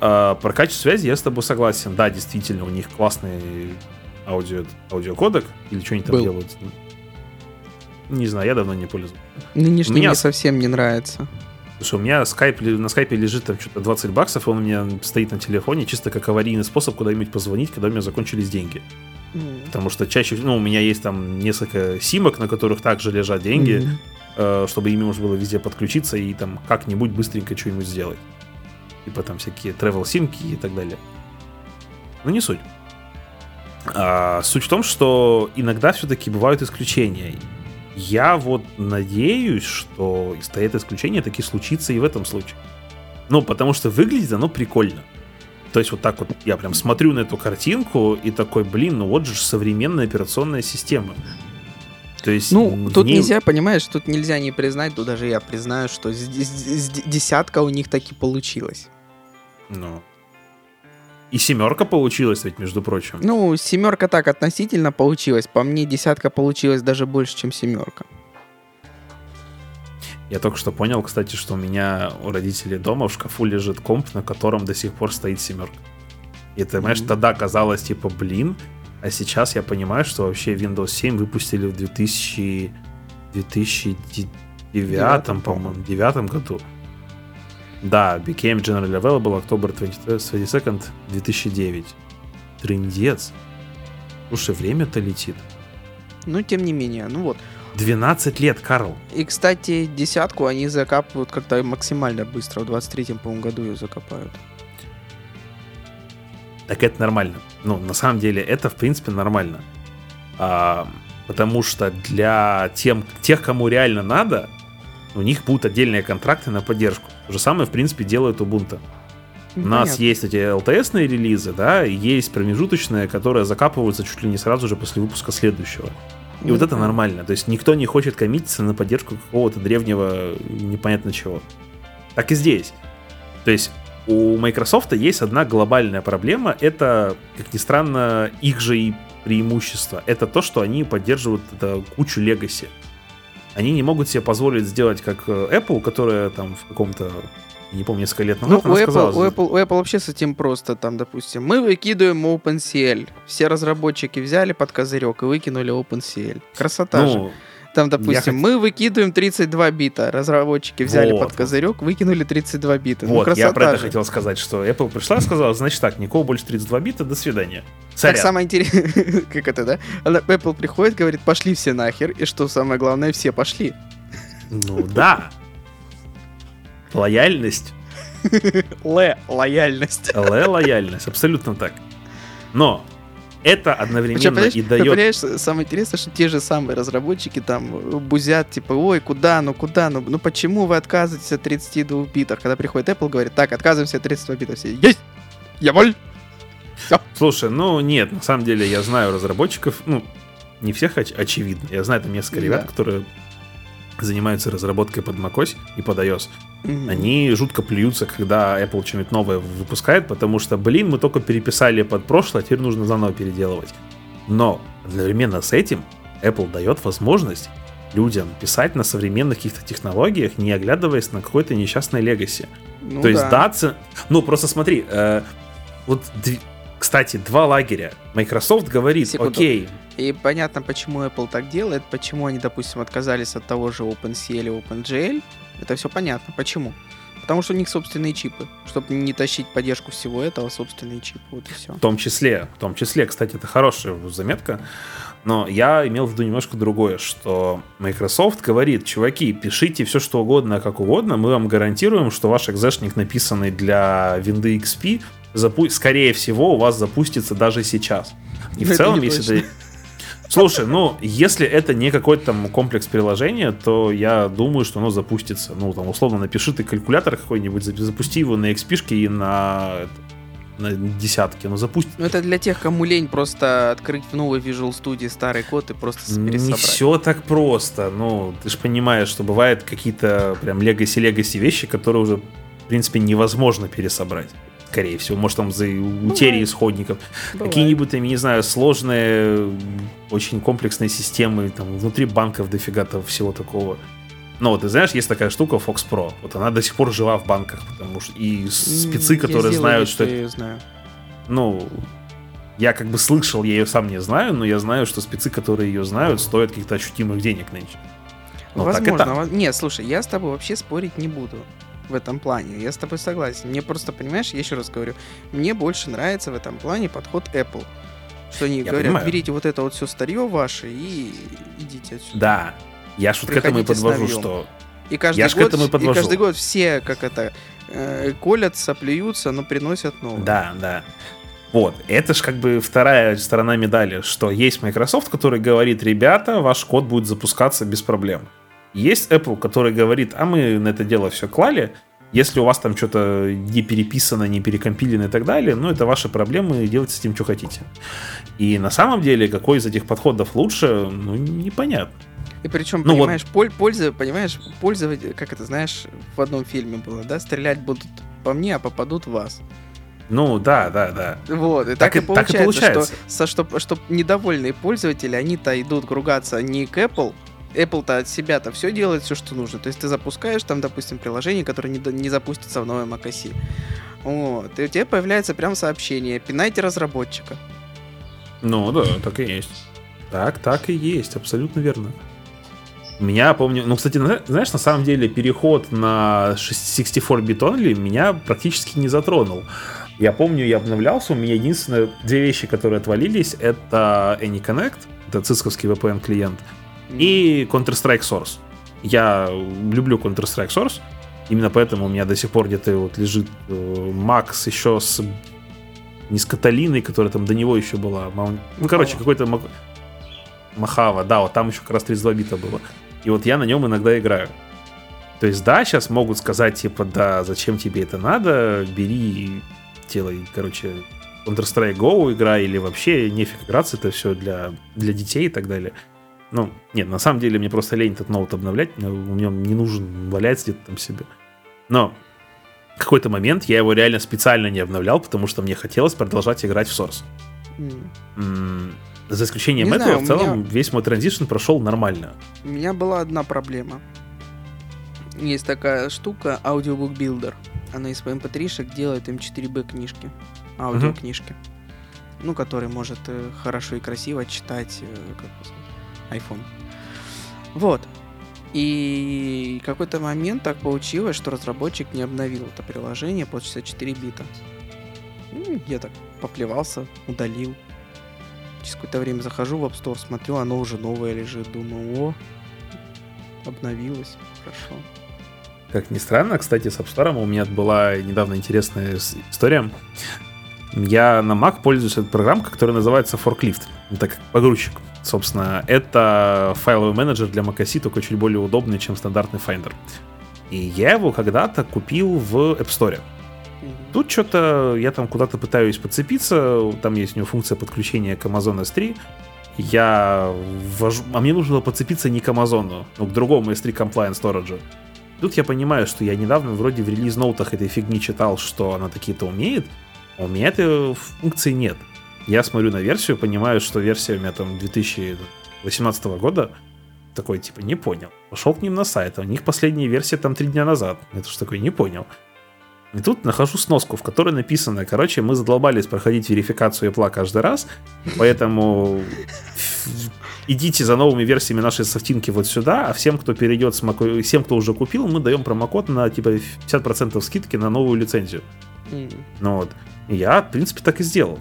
А, про качество связи я с тобой согласен. Да, действительно, у них классный аудио, аудиокодек или что они там был. делают. Не знаю, я давно не пользуюсь. Нынешний Меня... мне совсем не нравится. Что у меня скайп, на скайпе лежит там что-то 20 баксов, и он у меня стоит на телефоне чисто как аварийный способ куда-нибудь позвонить, когда у меня закончились деньги. Mm. Потому что чаще, ну, у меня есть там несколько симок, на которых также лежат деньги. Mm-hmm. э, чтобы ими можно было везде подключиться и там как-нибудь быстренько что-нибудь сделать. Типа там всякие travel симки и так далее. Но не суть. А, суть в том, что иногда все-таки бывают исключения. Я вот надеюсь, что стоит исключение таки случится и в этом случае. Ну, потому что выглядит оно прикольно. То есть вот так вот я прям смотрю на эту картинку и такой, блин, ну вот же современная операционная система. То есть ну, тут ней... нельзя, понимаешь, тут нельзя не признать, тут даже я признаю, что здесь десятка у них таки получилась. Ну. И семерка получилась ведь, между прочим. Ну, семерка так относительно получилась. По мне, десятка получилась даже больше, чем семерка. Я только что понял, кстати, что у меня у родителей дома в шкафу лежит комп, на котором до сих пор стоит семерка. И ты понимаешь, mm-hmm. тогда казалось, типа, блин, а сейчас я понимаю, что вообще Windows 7 выпустили в 2000... 2009, по-моему, девятом году. Да, became generally available October 22nd 2009. Трындец. Слушай, время-то летит. Ну, тем не менее, ну вот. 12 лет, Карл. И, кстати, десятку они закапывают как-то максимально быстро. В 23-м, по-моему, году ее закопают. Так это нормально. Ну, на самом деле, это, в принципе, нормально. А, потому что для тем, тех, кому реально надо, у них будут отдельные контракты на поддержку. То же самое, в принципе, делает Ubuntu. У нас есть эти LTS-ные релизы, да, и есть промежуточные, которые закапываются чуть ли не сразу же после выпуска следующего. И ну, вот это нормально. То есть никто не хочет коммититься на поддержку какого-то древнего непонятно чего. Так и здесь. То есть у Microsoft есть одна глобальная проблема. Это, как ни странно, их же и преимущество. Это то, что они поддерживают это кучу легаси. Они не могут себе позволить сделать как э, Apple, которая там в каком-то не помню, несколько лет назад. Ну, у, Apple, у, Apple, у Apple вообще с этим просто, там, допустим, мы выкидываем OpenCL. Все разработчики взяли под козырек и выкинули OpenCL. Красота ну, же. Там, допустим, я мы выкидываем 32 бита. Разработчики взяли вот, под козырек, выкинули 32 бита. Ну, вот, ну, я про это же. хотел сказать, что Apple пришла и сказала, значит так, никого больше 32 бита, до свидания. Сорян. Так самое интересное, как это, да? Apple приходит, говорит, пошли все нахер, и что самое главное, все пошли. Ну да. Лояльность. Л лояльность. Л лояльность, абсолютно так. Но это одновременно Причем, и дает... Понимаешь, самое интересное, что те же самые разработчики там бузят, типа, ой, куда, ну куда, ну, ну почему вы отказываетесь от 32 битов? Когда приходит Apple, говорит, так, отказываемся от 32 битов. Все, есть! Я воль! Все. Слушай, ну нет, на самом деле я знаю разработчиков, ну, не всех оч- очевидно. Я знаю там несколько ребят, которые занимаются разработкой под macOS и под iOS. Mm-hmm. Они жутко плюются, когда Apple что-нибудь новое выпускает, потому что, блин, мы только переписали под прошлое, а теперь нужно заново переделывать. Но одновременно с этим Apple дает возможность людям писать на современных каких-то технологиях, не оглядываясь на какой-то несчастный легаси. Ну, То есть да, ц... ну просто смотри, э, вот кстати, два лагеря. Microsoft говорит, Секунду. окей. И понятно, почему Apple так делает, почему они, допустим, отказались от того же OpenCL и OpenGL. Это все понятно. Почему? Потому что у них собственные чипы. Чтобы не тащить поддержку всего этого, собственные чипы. Вот и все. В том числе, в том числе, кстати, это хорошая заметка. Но я имел в виду немножко другое, что Microsoft говорит, чуваки, пишите все что угодно, как угодно, мы вам гарантируем, что ваш экзешник, написанный для Windows XP, запу- скорее всего, у вас запустится даже сейчас. И в целом, если ты... Слушай, ну, если это не какой-то там комплекс приложения, то я думаю, что оно запустится. Ну, там, условно, напиши ты калькулятор какой-нибудь, запусти его на XP и на на десятки, но запустить. Ну, это для тех, кому лень просто открыть в новой Visual Studio старый код и просто пересобрать. Не все так просто. Ну, ты же понимаешь, что бывают какие-то прям легаси-легаси вещи, которые уже, в принципе, невозможно пересобрать скорее всего. Может, там за утерей исходников. Какие-нибудь, там, не знаю, сложные, очень комплексные системы, там, внутри банков дофига того всего такого. Но вот, ты знаешь, есть такая штука Fox Pro. Вот она до сих пор жива в банках, потому что и спецы, которые знают, что... Я знаю. Ну, я как бы слышал, я ее сам не знаю, но я знаю, что спецы, которые ее знают, стоят каких-то ощутимых денег нынче. Ну, Возможно. Так Нет, слушай, я с тобой вообще спорить не буду в этом плане. Я с тобой согласен. Мне просто, понимаешь, я еще раз говорю, мне больше нравится в этом плане подход Apple. Что они я говорят, понимаю. берите вот это вот все старье ваше и идите отсюда. Да, Я ж вот к этому и подвожу, что... И каждый, я год, и, и каждый год все, как это, э, колятся, плюются, но приносят новое. Да, да. Вот, это же как бы вторая сторона медали, что есть Microsoft, который говорит, ребята, ваш код будет запускаться без проблем. Есть Apple, который говорит, а мы на это дело все клали, если у вас там что-то не переписано, не перекомпилено и так далее, ну, это ваши проблемы, делайте с этим, что хотите. И на самом деле, какой из этих подходов лучше, ну, непонятно. И причем, ну, понимаешь, вот... пользы, понимаешь, пользователь, как это, знаешь, в одном фильме было, да, стрелять будут по мне, а попадут в вас. Ну, да, да, да. Вот, и так, так, и, получается, так и получается, что, что, что недовольные пользователи, они-то идут ругаться не к Apple, Apple-то от себя-то все делает, все, что нужно. То есть ты запускаешь там, допустим, приложение, которое не, не запустится в новой macOS. Вот. И у тебя появляется прям сообщение. Пинайте разработчика. Ну да, так и есть. Так, так и есть, абсолютно верно. Меня, помню, ну, кстати, знаешь, на самом деле переход на 64-бит only меня практически не затронул. Я помню, я обновлялся, у меня единственное две вещи, которые отвалились, это AnyConnect, это цисковский VPN клиент, и Counter-Strike Source. Я люблю Counter-Strike Source, именно поэтому у меня до сих пор где-то вот лежит э, Макс еще с не с Каталиной, которая там до него еще была. Ну, короче, какой-то Махава, да, вот там еще как раз 32 бита было. И вот я на нем иногда играю. То есть, да, сейчас могут сказать, типа, да, зачем тебе это надо, бери, делай, короче, Counter-Strike Go игра или вообще нефиг играться, это все для, для детей и так далее. Ну, нет, на самом деле мне просто лень этот ноут обновлять, у меня не нужен валяется где-то там себе. Но в какой-то момент я его реально специально не обновлял, потому что мне хотелось продолжать играть в Source. Mm. За исключением не этого, знаю, в целом меня... весь мой транзишн прошел нормально. У меня была одна проблема. Есть такая штука, Audiobook Builder. Она из MP3 делает M4B книжки, аудиокнижки. Uh-huh. Ну, который может э, хорошо и красиво читать э, как iPhone. Вот. И какой-то момент так получилось, что разработчик не обновил это приложение под 64 бита. Ну, я так поплевался, удалил. Через какое-то время захожу в App Store, смотрю, оно уже новое лежит. Думаю, о, обновилось, хорошо. Как ни странно, кстати, с App Store у меня была недавно интересная история. Я на Mac пользуюсь этой программкой, которая называется Forklift. Это как погрузчик. Собственно, это файловый менеджер для macOS, только чуть более удобный, чем стандартный Finder. И я его когда-то купил в App Store. Тут что-то я там куда-то пытаюсь подцепиться, там есть у него функция подключения к Amazon S3, я ввожу... А мне нужно было подцепиться не к Амазону, но к другому S3 Compliant Storage. Тут я понимаю, что я недавно вроде в релиз-ноутах этой фигни читал, что она такие-то умеет, а у меня этой функции нет. Я смотрю на версию, понимаю, что версия у меня там 2018 года, такой, типа, не понял. Пошел к ним на сайт, а у них последняя версия там три дня назад. Это что такое, не понял. И тут нахожу сноску, в которой написано, короче, мы задолбались проходить верификацию Apple каждый раз, поэтому идите за новыми версиями нашей софтинки вот сюда, а всем, кто перейдет с Mac, всем, кто уже купил, мы даем промокод на типа 50% скидки на новую лицензию. Mm. Ну вот. Я, в принципе, так и сделал.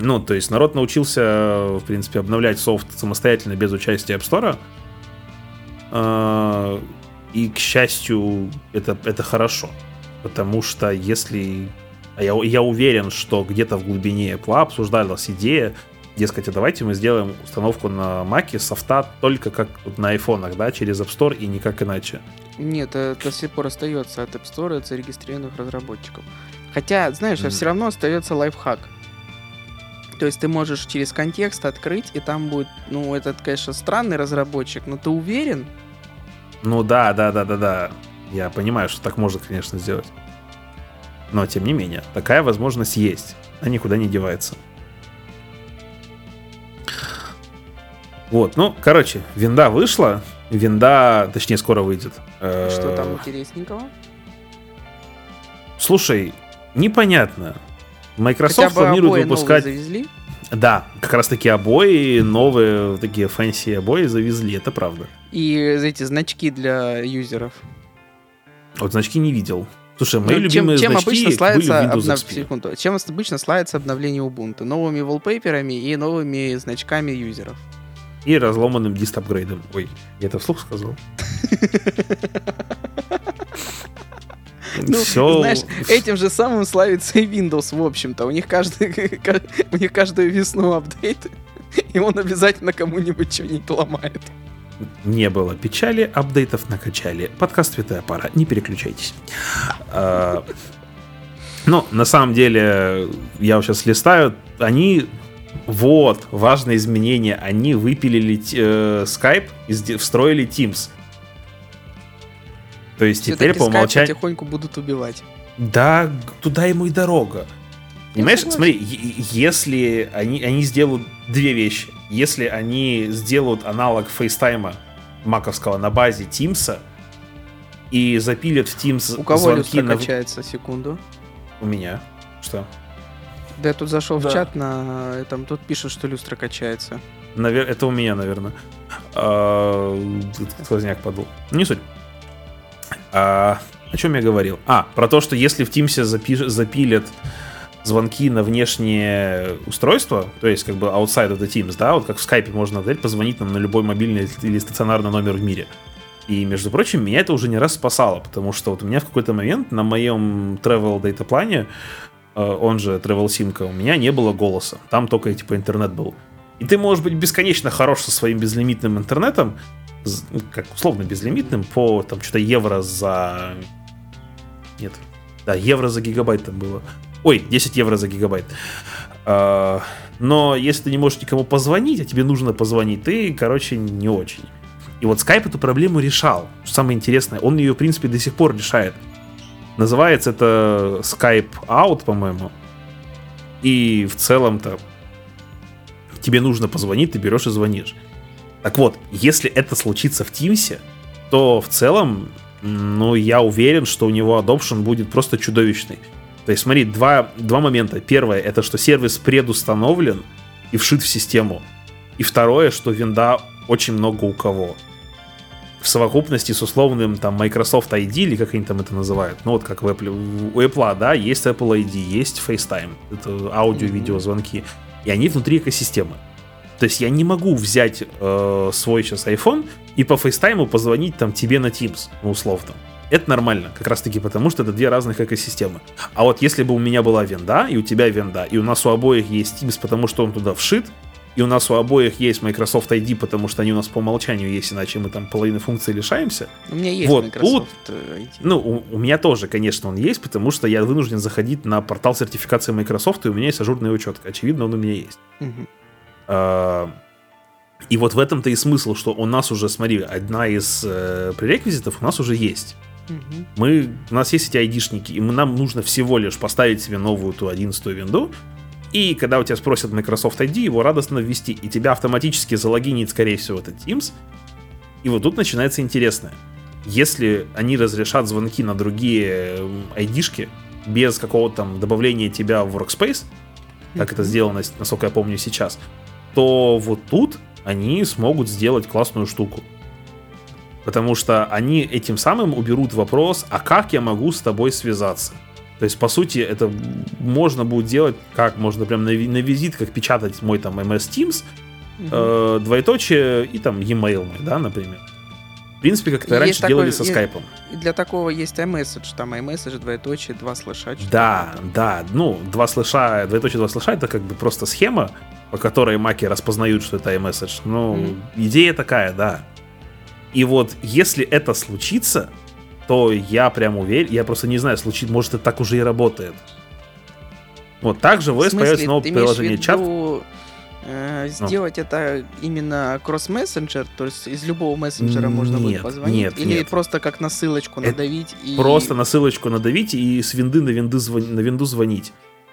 Ну, то есть народ научился, в принципе, обновлять софт самостоятельно без участия App Store. А, и, к счастью, это, это хорошо. Потому что если... А я, я уверен, что где-то в глубине Apple обсуждалась идея, дескать, а давайте мы сделаем установку на Mac софта только как на айфонах, да, через App Store и никак иначе. Нет, это до сих пор остается от App Store, от зарегистрированных разработчиков. Хотя, знаешь, mm. все равно остается лайфхак. То есть ты можешь через контекст открыть, и там будет, ну, этот, конечно, странный разработчик, но ты уверен? Ну да, да, да, да, да. Я понимаю, что так можно, конечно, сделать. Но, тем не менее, такая возможность есть. Она никуда не девается. Вот, ну, короче, винда вышла. Винда, точнее, скоро выйдет. Что там интересненького? Слушай, непонятно. Microsoft планирует выпускать... завезли? Да, как раз таки обои, новые такие fancy обои завезли, это правда. И эти значки для юзеров. Вот значки не видел. Слушай, мои ну, любимые чем, чем значки обычно славится были в Windows XP. Секунду, чем обычно славится обновление Ubuntu? Новыми wallpaper'ами и новыми значками юзеров. и разломанным дист-апгрейдом. Ой, я это вслух сказал? Ну, Все... знаешь, этим же самым славится и Windows, в общем-то. У них каждый, у них каждую весну апдейт, и он обязательно кому-нибудь что-нибудь ломает. Не было печали, апдейтов накачали. Подкаст «Святая пара», не переключайтесь. А, ну, на самом деле, я сейчас листаю, они вот, важное изменение. Они выпилили э, Skype и встроили Teams. То есть теперь по умолчанию... потихоньку будут убивать. Да, туда ему и дорога. Понимаешь, смотри, если они, они сделают две вещи. Если они сделают аналог FaceTime'а маковского на базе Teams'а и запилят в Teams У кого люстра на... качается, секунду? У меня. Что? Да я тут зашел да. в чат на этом, тут пишут, что люстра качается. Навер... Это у меня, наверное. А... Сквозняк подул. Не суть. А... О чем я говорил? А, про то, что если в Teams запи... запилят звонки на внешнее устройство, то есть как бы outside of the Teams, да, вот как в скайпе можно дать позвонить нам на любой мобильный или стационарный номер в мире. И, между прочим, меня это уже не раз спасало, потому что вот у меня в какой-то момент на моем travel data плане, э, он же travel симка, у меня не было голоса. Там только типа интернет был. И ты можешь быть бесконечно хорош со своим безлимитным интернетом, ну, как условно безлимитным, по там что-то евро за... Нет, да, евро за гигабайт там было. Ой, 10 евро за гигабайт. А, но если ты не можешь никому позвонить, а тебе нужно позвонить, ты, короче, не очень. И вот Skype эту проблему решал. Что самое интересное, он ее, в принципе, до сих пор решает. Называется это Skype Out, по-моему. И в целом-то тебе нужно позвонить, ты берешь и звонишь. Так вот, если это случится в Teams, то в целом, ну, я уверен, что у него adoption будет просто чудовищный. То есть, смотри, два, два момента. Первое, это что сервис предустановлен и вшит в систему. И второе, что винда очень много у кого. В совокупности с условным там Microsoft ID, или как они там это называют, ну вот как в Apple, у Apple, да, есть Apple ID, есть FaceTime, это аудио-видеозвонки, и они внутри экосистемы. То есть я не могу взять э, свой сейчас iPhone и по FaceTime позвонить там тебе на Teams, ну условно. Это нормально, как раз таки потому, что это две разных экосистемы. А вот если бы у меня была винда, и у тебя винда, и у нас у обоих есть Teams, потому что он туда вшит, и у нас у обоих есть Microsoft ID, потому что они у нас по умолчанию есть, иначе мы там половины функций лишаемся. У меня есть вот Microsoft тут, ID. Ну, у, у меня тоже, конечно, он есть, потому что я вынужден заходить на портал сертификации Microsoft, и у меня есть ажурная учетка. Очевидно, он у меня есть. Угу. А, и вот в этом-то и смысл, что у нас уже, смотри, одна из э, пререквизитов у нас уже есть. Угу. Мы, у нас есть эти айдишники, и мы, нам нужно всего лишь поставить себе новую ту 11 винду, и когда у тебя спросят Microsoft ID, его радостно ввести, и тебя автоматически залогинит, скорее всего, этот Teams. И вот тут начинается интересное. Если они разрешат звонки на другие айдишки без какого-то там добавления тебя в Workspace, как это сделано, насколько я помню сейчас, то вот тут они смогут сделать классную штуку. Потому что они этим самым уберут вопрос, а как я могу с тобой связаться? То есть, по сути, это можно будет делать, как можно прям на, на визитках печатать мой там MS Teams, угу. э, двоеточие и там e-mail мой, да, например. В принципе, как это раньше такой, делали со скайпом. Для такого есть iMessage, там iMessage, двоеточие, два слыша. Да, да, ну, два слыша, двоеточие, два слыша, это как бы просто схема, по которой маки распознают, что это iMessage. Ну, mm. идея такая, да. И вот если это случится, то я прям уверен, я просто не знаю, случится, может, это так уже и работает. Вот так же в OS появится новое приложение чат. Э, ну. сделать ну. это именно кросс-мессенджер, то есть из любого мессенджера можно будет позвонить? Нет, Или нет. просто как на ссылочку это надавить? И... Просто на ссылочку надавить и с винды на винду, звон... на винду звонить.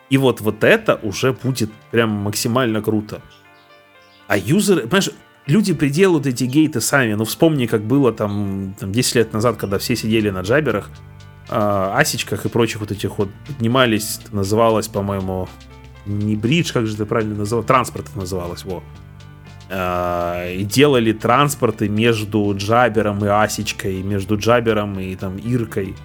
И вот, вот это уже будет прям максимально круто. А юзеры, понимаешь, люди приделают эти гейты сами. Ну, вспомни, как было там, там 10 лет назад, когда все сидели на джаберах, э, асечках и прочих вот этих вот поднимались, называлось, по-моему, не бридж, как же это правильно называлось, транспорт это называлось, во. Э, и делали транспорты между джабером и асечкой, между джабером и там иркой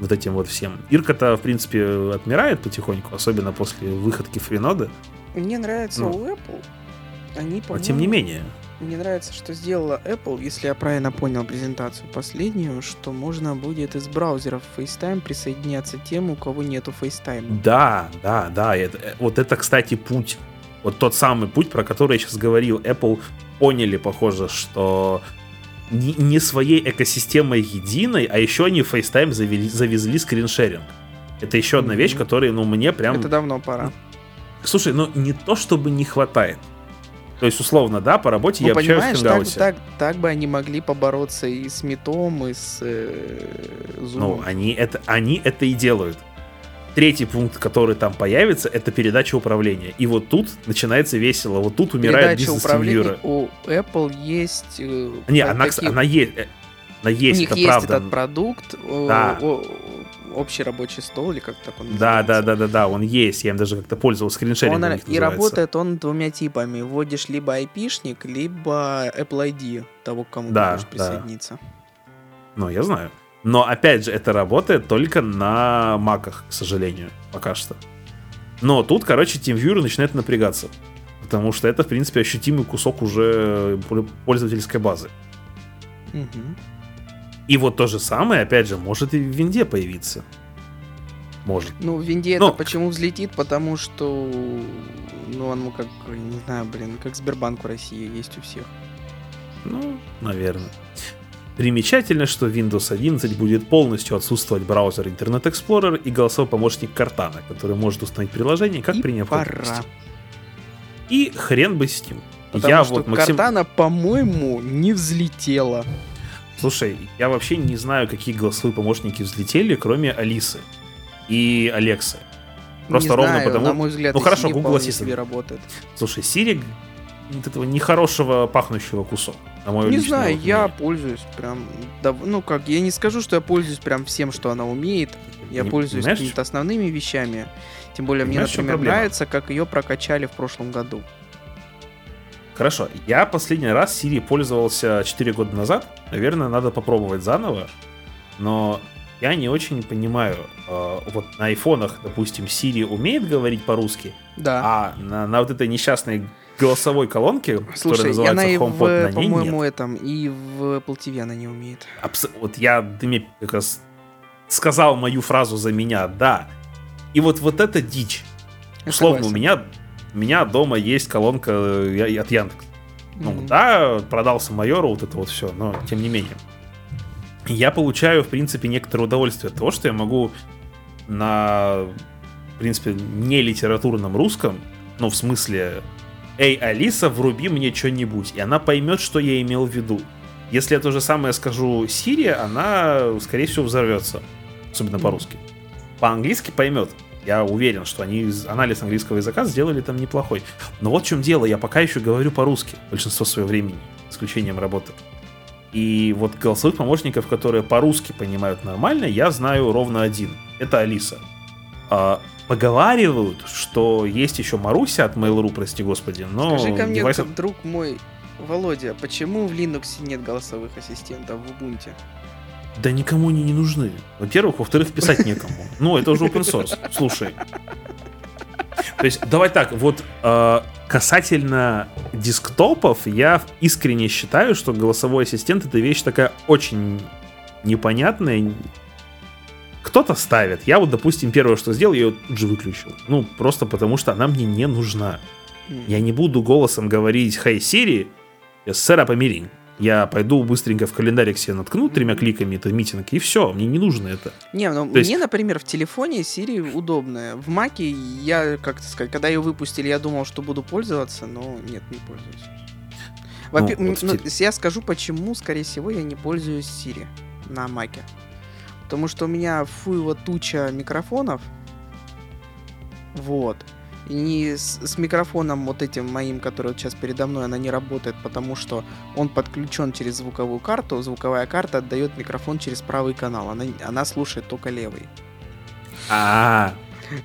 вот этим вот всем. Ирка-то, в принципе, отмирает потихоньку, особенно после выходки фринода. Мне нравится ну. у Apple. Они, а тем не менее. Мне нравится, что сделала Apple, если я правильно понял презентацию последнюю, что можно будет из браузеров FaceTime присоединяться тем, у кого нету FaceTime. Да, да, да. Это, э, вот это, кстати, путь. Вот тот самый путь, про который я сейчас говорил. Apple поняли, похоже, что не, не своей экосистемой единой, а еще они в FaceTime завели, завезли скриншеринг. Это еще одна mm-hmm. вещь, которая, ну, мне прям... Это давно пора. Слушай, ну не то, чтобы не хватает. То есть, условно, да, по работе ну, я общаюсь в так, так, так бы они могли побороться и с метом, и с э, Zoom. Ну, они это, они это и делают. Третий пункт, который там появится, это передача управления. И вот тут начинается весело. Вот тут умирает бизнес управления у Apple есть... Э, Не, она, таких... она есть. Она есть, у них это есть правда. этот продукт. Да общий рабочий стол, или как так он Да, да, да, да, да, он есть. Я им даже как-то пользовался скриншерингом. Он, и работает он двумя типами. Вводишь либо IP-шник, либо Apple ID того, к кому да, ты можешь присоединиться. Да. Ну, я знаю. Но, опять же, это работает только на маках, к сожалению, пока что. Но тут, короче, TeamViewer начинает напрягаться. Потому что это, в принципе, ощутимый кусок уже пользовательской базы. Угу. И вот то же самое, опять же, может и в винде появиться. Может. Ну, в винде Но... это почему взлетит? Потому что, ну, оно как, не знаю, блин, как Сбербанк в России есть у всех. Ну, наверное. Примечательно, что Windows 11 будет полностью отсутствовать браузер Internet Explorer и голосовой помощник Cortana, который может установить приложение как и при необходимости. Пора. И хрен бы с ним. Потому Я что вот Максим... Cortana, по-моему, не взлетела. Слушай, я вообще не знаю, какие голосовые помощники взлетели, кроме Алисы и Алексы. Просто не ровно знаю, потому... На мой взгляд, ну хорошо, Google Assistant работает. Слушай, Siri вот этого нехорошего пахнущего кусок. На мой не знаю, я пользуюсь прям, ну как, я не скажу, что я пользуюсь прям всем, что она умеет. Я не, пользуюсь какими-то основными вещами. Тем более мне, например, нравится, как ее прокачали в прошлом году. Хорошо, я последний раз Siri пользовался 4 года назад. Наверное, надо попробовать заново. Но я не очень понимаю. Э, вот на айфонах, допустим, Siri умеет говорить по-русски, да. а на, на вот этой несчастной голосовой колонке, Слушай, которая называется она HomePod, в, на ней по-моему, нет. этом и в Apple TV она не умеет. Абс- вот я, ты мне как раз сказал мою фразу за меня, да. И вот вот это дичь. Я Условно, согласен. у меня у меня дома есть колонка э, от Яндекс. Ну mm-hmm. да, продался майору вот это вот все, но тем не менее. Я получаю, в принципе, некоторое удовольствие от того, что я могу на, в принципе, не литературном русском, ну, в смысле, «Эй, Алиса, вруби мне что-нибудь», и она поймет, что я имел в виду. Если я то же самое скажу Сирии, она, скорее всего, взорвется. Особенно по-русски. По-английски поймет. Я уверен, что они анализ английского языка сделали там неплохой. Но вот в чем дело, я пока еще говорю по-русски большинство своего времени, исключением работы. И вот голосовых помощников, которые по-русски понимают нормально, я знаю ровно один. Это Алиса. А, поговаривают, что есть еще Маруся от Mail.ru, прости господи, но... Скажи ко мне, девайс... друг мой, Володя, почему в Linux нет голосовых ассистентов в Ubuntu? Да никому они не нужны. Во-первых, во-вторых, писать некому. Ну, это уже open source. Слушай. То есть, давай так, вот э, касательно десктопов, я искренне считаю, что голосовой ассистент это вещь такая очень непонятная. Кто-то ставит. Я вот, допустим, первое, что сделал, я ее тут же выключил. Ну, просто потому что она мне не нужна. Я не буду голосом говорить «Hey Siri», «Set up a meeting». Я пойду быстренько в календарик себе наткну тремя кликами это митинг, и все, мне не нужно это. Не, ну То мне, есть... например, в телефоне Siri удобная. В Маке я, как сказать, когда ее выпустили, я думал, что буду пользоваться, но нет, не пользуюсь. Во ну, вот ну, я скажу, почему, скорее всего, я не пользуюсь Siri на Маке. Потому что у меня фуева туча микрофонов. Вот. И с, с микрофоном вот этим моим, который вот сейчас передо мной, она не работает, потому что он подключен через звуковую карту. Звуковая карта отдает микрофон через правый канал. Она, она слушает только левый. А,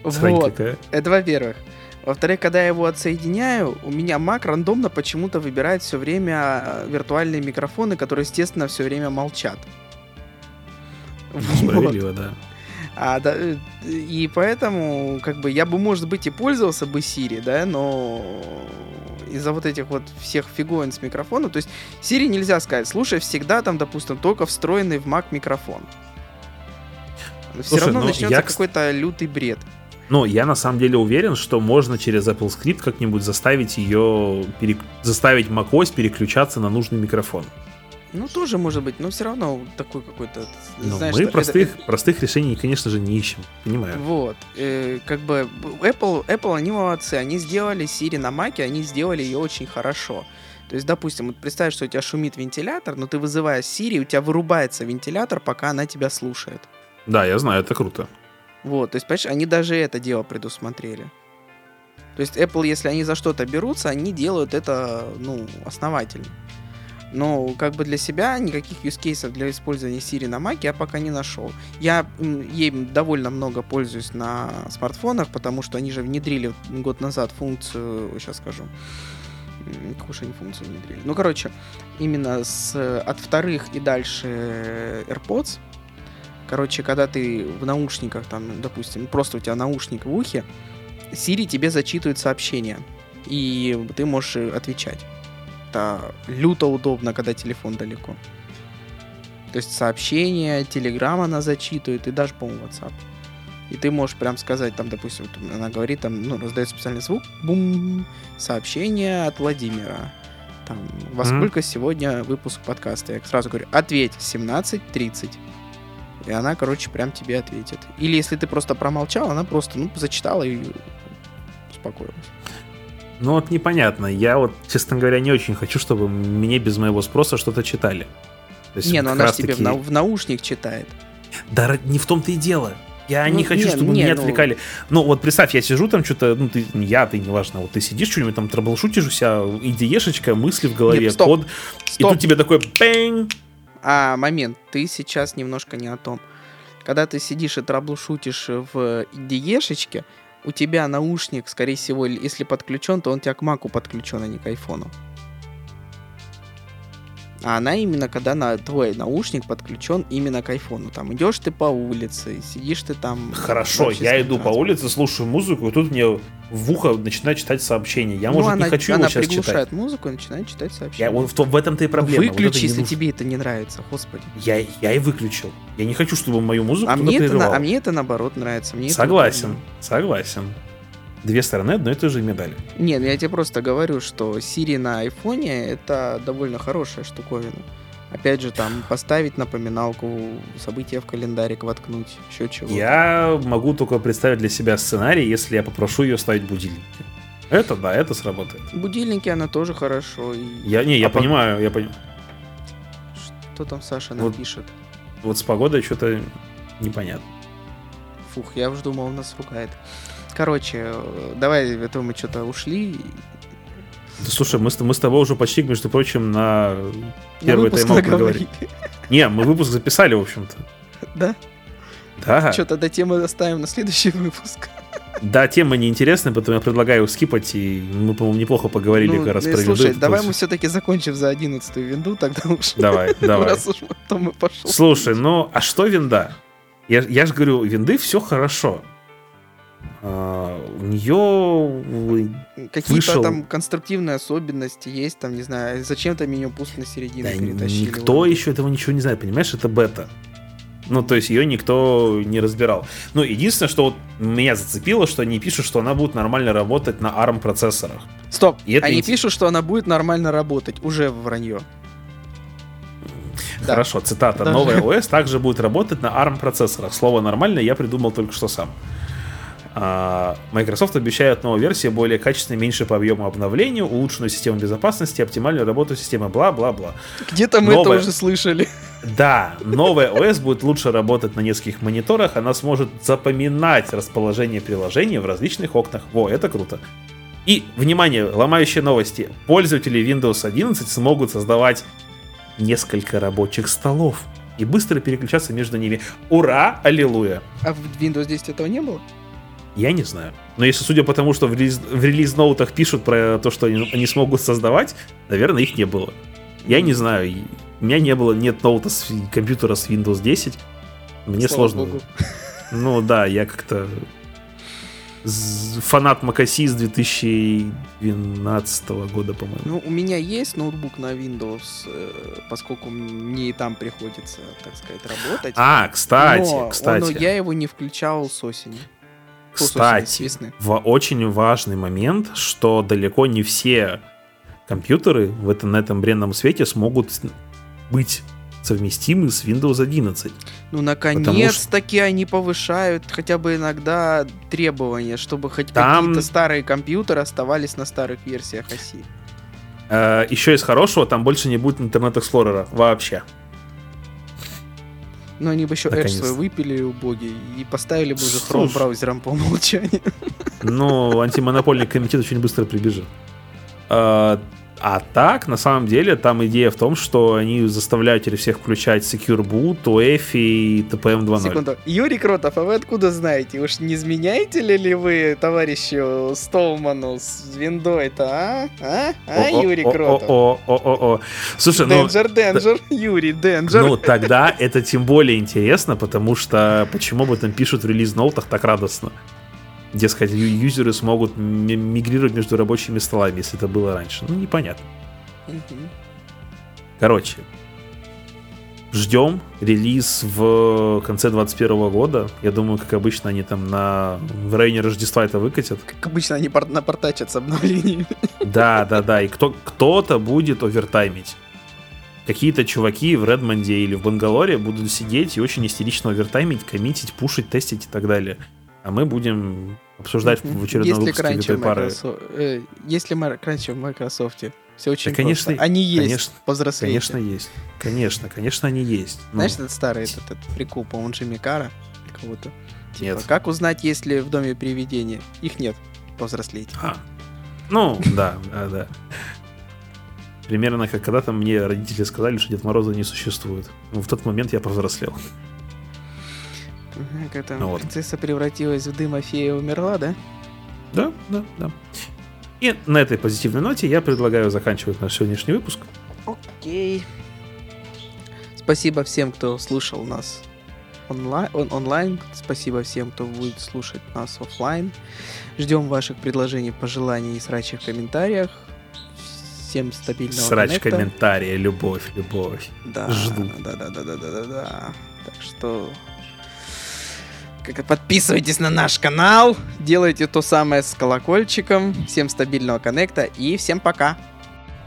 вот. Это во-первых. Во-вторых, когда я его отсоединяю, у меня Mac рандомно почему-то выбирает все время э, виртуальные микрофоны, которые, естественно, все время молчат. Справедливо, вот. да. А, да, э, и поэтому, как бы, я бы, может быть, и пользовался бы Siri, да, но из-за вот этих вот всех фиговин с микрофона, то есть Siri нельзя сказать, слушай всегда там, допустим, только встроенный в Mac микрофон. Все Слушай, равно ну, начнется я, какой-то лютый бред. Ну, я на самом деле уверен, что можно через Apple Script как-нибудь заставить ее, перек... заставить macOS переключаться на нужный микрофон. Ну, тоже может быть, но все равно такой какой-то... Но знаешь, мы простых, это- простых решений, конечно же, не ищем. Понимаю. Вот, э, как бы Apple, Apple, они молодцы, они сделали Siri на Маке, они сделали ее очень хорошо. То есть, допустим, вот представь, что у тебя шумит вентилятор, но ты вызываешь Siri, у тебя вырубается вентилятор, пока она тебя слушает. Да, я знаю, это круто. Вот, то есть, понимаешь, они даже это дело предусмотрели. То есть Apple, если они за что-то берутся, они делают это, ну, основательно. Но как бы для себя никаких cases для использования Siri на Mac я пока не нашел. Я ей довольно много пользуюсь на смартфонах, потому что они же внедрили год назад функцию, сейчас скажу, какую же они функцию внедрили. Ну, короче, именно с, от вторых и дальше э, AirPods, короче, когда ты в наушниках, там, допустим, просто у тебя наушник в ухе, Siri тебе зачитывает сообщения, и ты можешь э, отвечать. Это люто удобно, когда телефон далеко. То есть сообщения, телеграм она зачитывает, и даже, по-моему, WhatsApp. И ты можешь прям сказать, там, допустим, вот она говорит, там, ну, раздает специальный звук, бум, сообщение от Владимира. Там, во Мгм. сколько сегодня выпуск подкаста? Я сразу говорю, ответь, 17.30. И она, короче, прям тебе ответит. Или если ты просто промолчал, она просто, ну, зачитала и успокоилась. Ну вот непонятно. Я вот, честно говоря, не очень хочу, чтобы мне без моего спроса что-то читали. Есть Не, ну она же тебе в, нау- в наушник читает. Да не в том-то и дело. Я Ну, не хочу, не, чтобы не, меня ну- отвлекали. Ну, вот представь, я сижу там что-то, ну, ты, я, ты, неважно, вот ты сидишь, что-нибудь там траблшутишь у себя, идеешечка, мысли в голове, Нет, стоп, код, и Стоп. тут тебе такой пэнь. А, момент, ты сейчас немножко не о том. Когда ты сидишь и траблшутишь в IDE-шечке, у тебя наушник, скорее всего, если подключен, то он у тебя к маку подключен, а не к айфону. А она именно, когда на твой наушник подключен именно к айфону. Там идешь ты по улице, сидишь ты там... Хорошо, я иду по улице, слушаю музыку, и тут мне в ухо начинает читать сообщение. Я, Ну, может, она, не хочу она его сейчас приглушает читать. музыку и начинает читать сообщения. Я, вот в, том- в этом-то и проблема. вот это Выключи, не если нужно. тебе это не нравится, господи. Я, я и выключил. Я не хочу, чтобы мою музыку А мне, это, на- а мне это наоборот нравится. Мне это Согласен, удобно. согласен. Две стороны одной и той же медали. Не, ну я тебе просто говорю, что Siri на айфоне это довольно хорошая штуковина. Опять же, там поставить напоминалку, события в календарик воткнуть, еще чего. Я могу только представить для себя сценарий, если я попрошу ее ставить будильники. Это да, это сработает. Будильники она тоже хорошо. И... Я не, я А по- понимаю, я понимаю. Что там Саша Вот. напишет? Вот с погодой что-то непонятно. Фух, я уж думал, он нас ругает. Короче, давай, это мы что-то ушли. Да, слушай, мы с, мы с тобой уже почти, между прочим, на первый выпуск тайм наговорили. Не, мы выпуск записали, в общем-то. Да? Да. Что, тогда тему оставим на следующий выпуск. Да, тема неинтересная, поэтому я предлагаю скипать, и мы, по-моему, неплохо поговорили Ну, как раз э, про Слушай, винду. давай мы все-таки закончим за 11 винду, тогда уж. Давай, давай. Раз уж то мы пошел. Слушай, ну, а что винда? Я, я же говорю, винды все хорошо. А, у нее... Какие-то вышел- там конструктивные особенности есть, там, не знаю, зачем-то меню пуст на середину Да, перетащили. никто Вот. еще этого ничего не знает, понимаешь? Это бета. Ну, то есть ее никто не разбирал. Ну, единственное, что вот меня зацепило, что они пишут, что она будет нормально работать на ARM процессорах. Стоп, И это они инте- пишут, что она будет нормально работать. Уже вранье. Да. Хорошо, цитата. Даже- Новая OS также будет работать на ARM процессорах. Слово нормально я придумал только что сам. А, Microsoft обещает новую версию более качественной, меньше по объему обновлению, улучшенную систему безопасности, оптимальную работу системы, бла-бла-бла. Где-то мы это Новая. уже слышали. Да, новая OS будет лучше работать на нескольких мониторах, она сможет запоминать расположение приложений в различных окнах. Во, это круто. И, внимание, ломающие новости. Пользователи Windows 11 смогут создавать несколько рабочих столов и быстро переключаться между ними. Ура! Аллилуйя! А в Windows 10 этого не было? Я не знаю. Но если судя по тому, что в, релиз, в релиз-ноутах пишут про то, что они, они смогут создавать, наверное, их не было. Я не знаю. У меня не было, нет ноута с компьютера с Windows 10. Мне Слава сложно. богу. Ну да, я как-то фанат Макаси с 2012 года, по-моему. Ну, у меня есть ноутбук на Windows, э, поскольку мне и там приходится, так сказать, работать. А, кстати, но, кстати. Но я его не включал с осени. Кстати, в очень важный момент, что далеко не все компьютеры в этом, на этом бренном свете смогут быть совместимы с Windows 11. Ну, наконец-таки что... они повышают хотя бы иногда требования, чтобы хоть Там... какие-то старые компьютеры оставались на старых версиях оси. Э, еще из хорошего, там больше не будет интернет Explorer вообще. Ну, они бы еще Edge свой выпили убогие и поставили бы уже Chrome браузером по умолчанию. Ну, антимонопольный комитет очень быстро прибежит. А так, на самом деле, там идея в том, что они заставляют теперь всех включать Secure Boot, UEFI и TPM 2.0. Секунду. Юрий Кротов, а вы откуда знаете? Уж не изменяете ли вы товарищу Столману с виндой-то, а? А, а Юрий Кротов? О, о, о, о. Слушай, ну... Денджер, Денджер, Юрий, Денджер. Ну, тогда это тем более интересно, потому что почему об этом пишут в релиз-ноутах так радостно? Дескать, юзеры смогут мигрировать между рабочими столами, если это было раньше. Ну, непонятно. Короче, ждем релиз в конце 2021 года. Я думаю, как обычно, они там на в районе Рождества это выкатят. Как обычно, они пор- напортачат с обновлениями. Да, да, да. И кто, кто-то будет овертаймить. Какие-то чуваки в Редмонде или в Бангалоре будут сидеть и очень истерично овертаймить, коммитить, пушить, тестить и так далее а мы будем обсуждать в очередном выпуске раньше пары. Э, если раньше в Microsoft все очень да, конечно, просто. Они есть, конечно, повзрослейте. Конечно, есть. Конечно, конечно, они есть. Но... Знаешь, этот старый этот, этот прикол, по-моему, Джимми Кара кого-то. Типа, нет. Как узнать, есть ли в доме привидения? Их нет. Повзрослейте. А. Ну, да, да, да. Примерно как когда-то мне родители сказали, что Дед Мороза не существует. Ну, в тот момент я повзрослел. Как там, ну, вот. принцесса превратилась в дым, а фея умерла, да? Да, да, да. И на этой позитивной ноте я предлагаю заканчивать наш сегодняшний выпуск. Окей. Спасибо всем, кто слушал нас онлайн, он, онлайн. Спасибо всем, кто будет слушать нас офлайн. Ждем ваших предложений, пожеланий и срачей в комментариях. Всем стабильного Срач коннекта. комментария, любовь, любовь. Да, Жду. Да, да, да, да, да, да, да. Так что Подписывайтесь на наш канал, делайте то самое с колокольчиком. Всем стабильного коннекта и всем пока.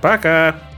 Пока.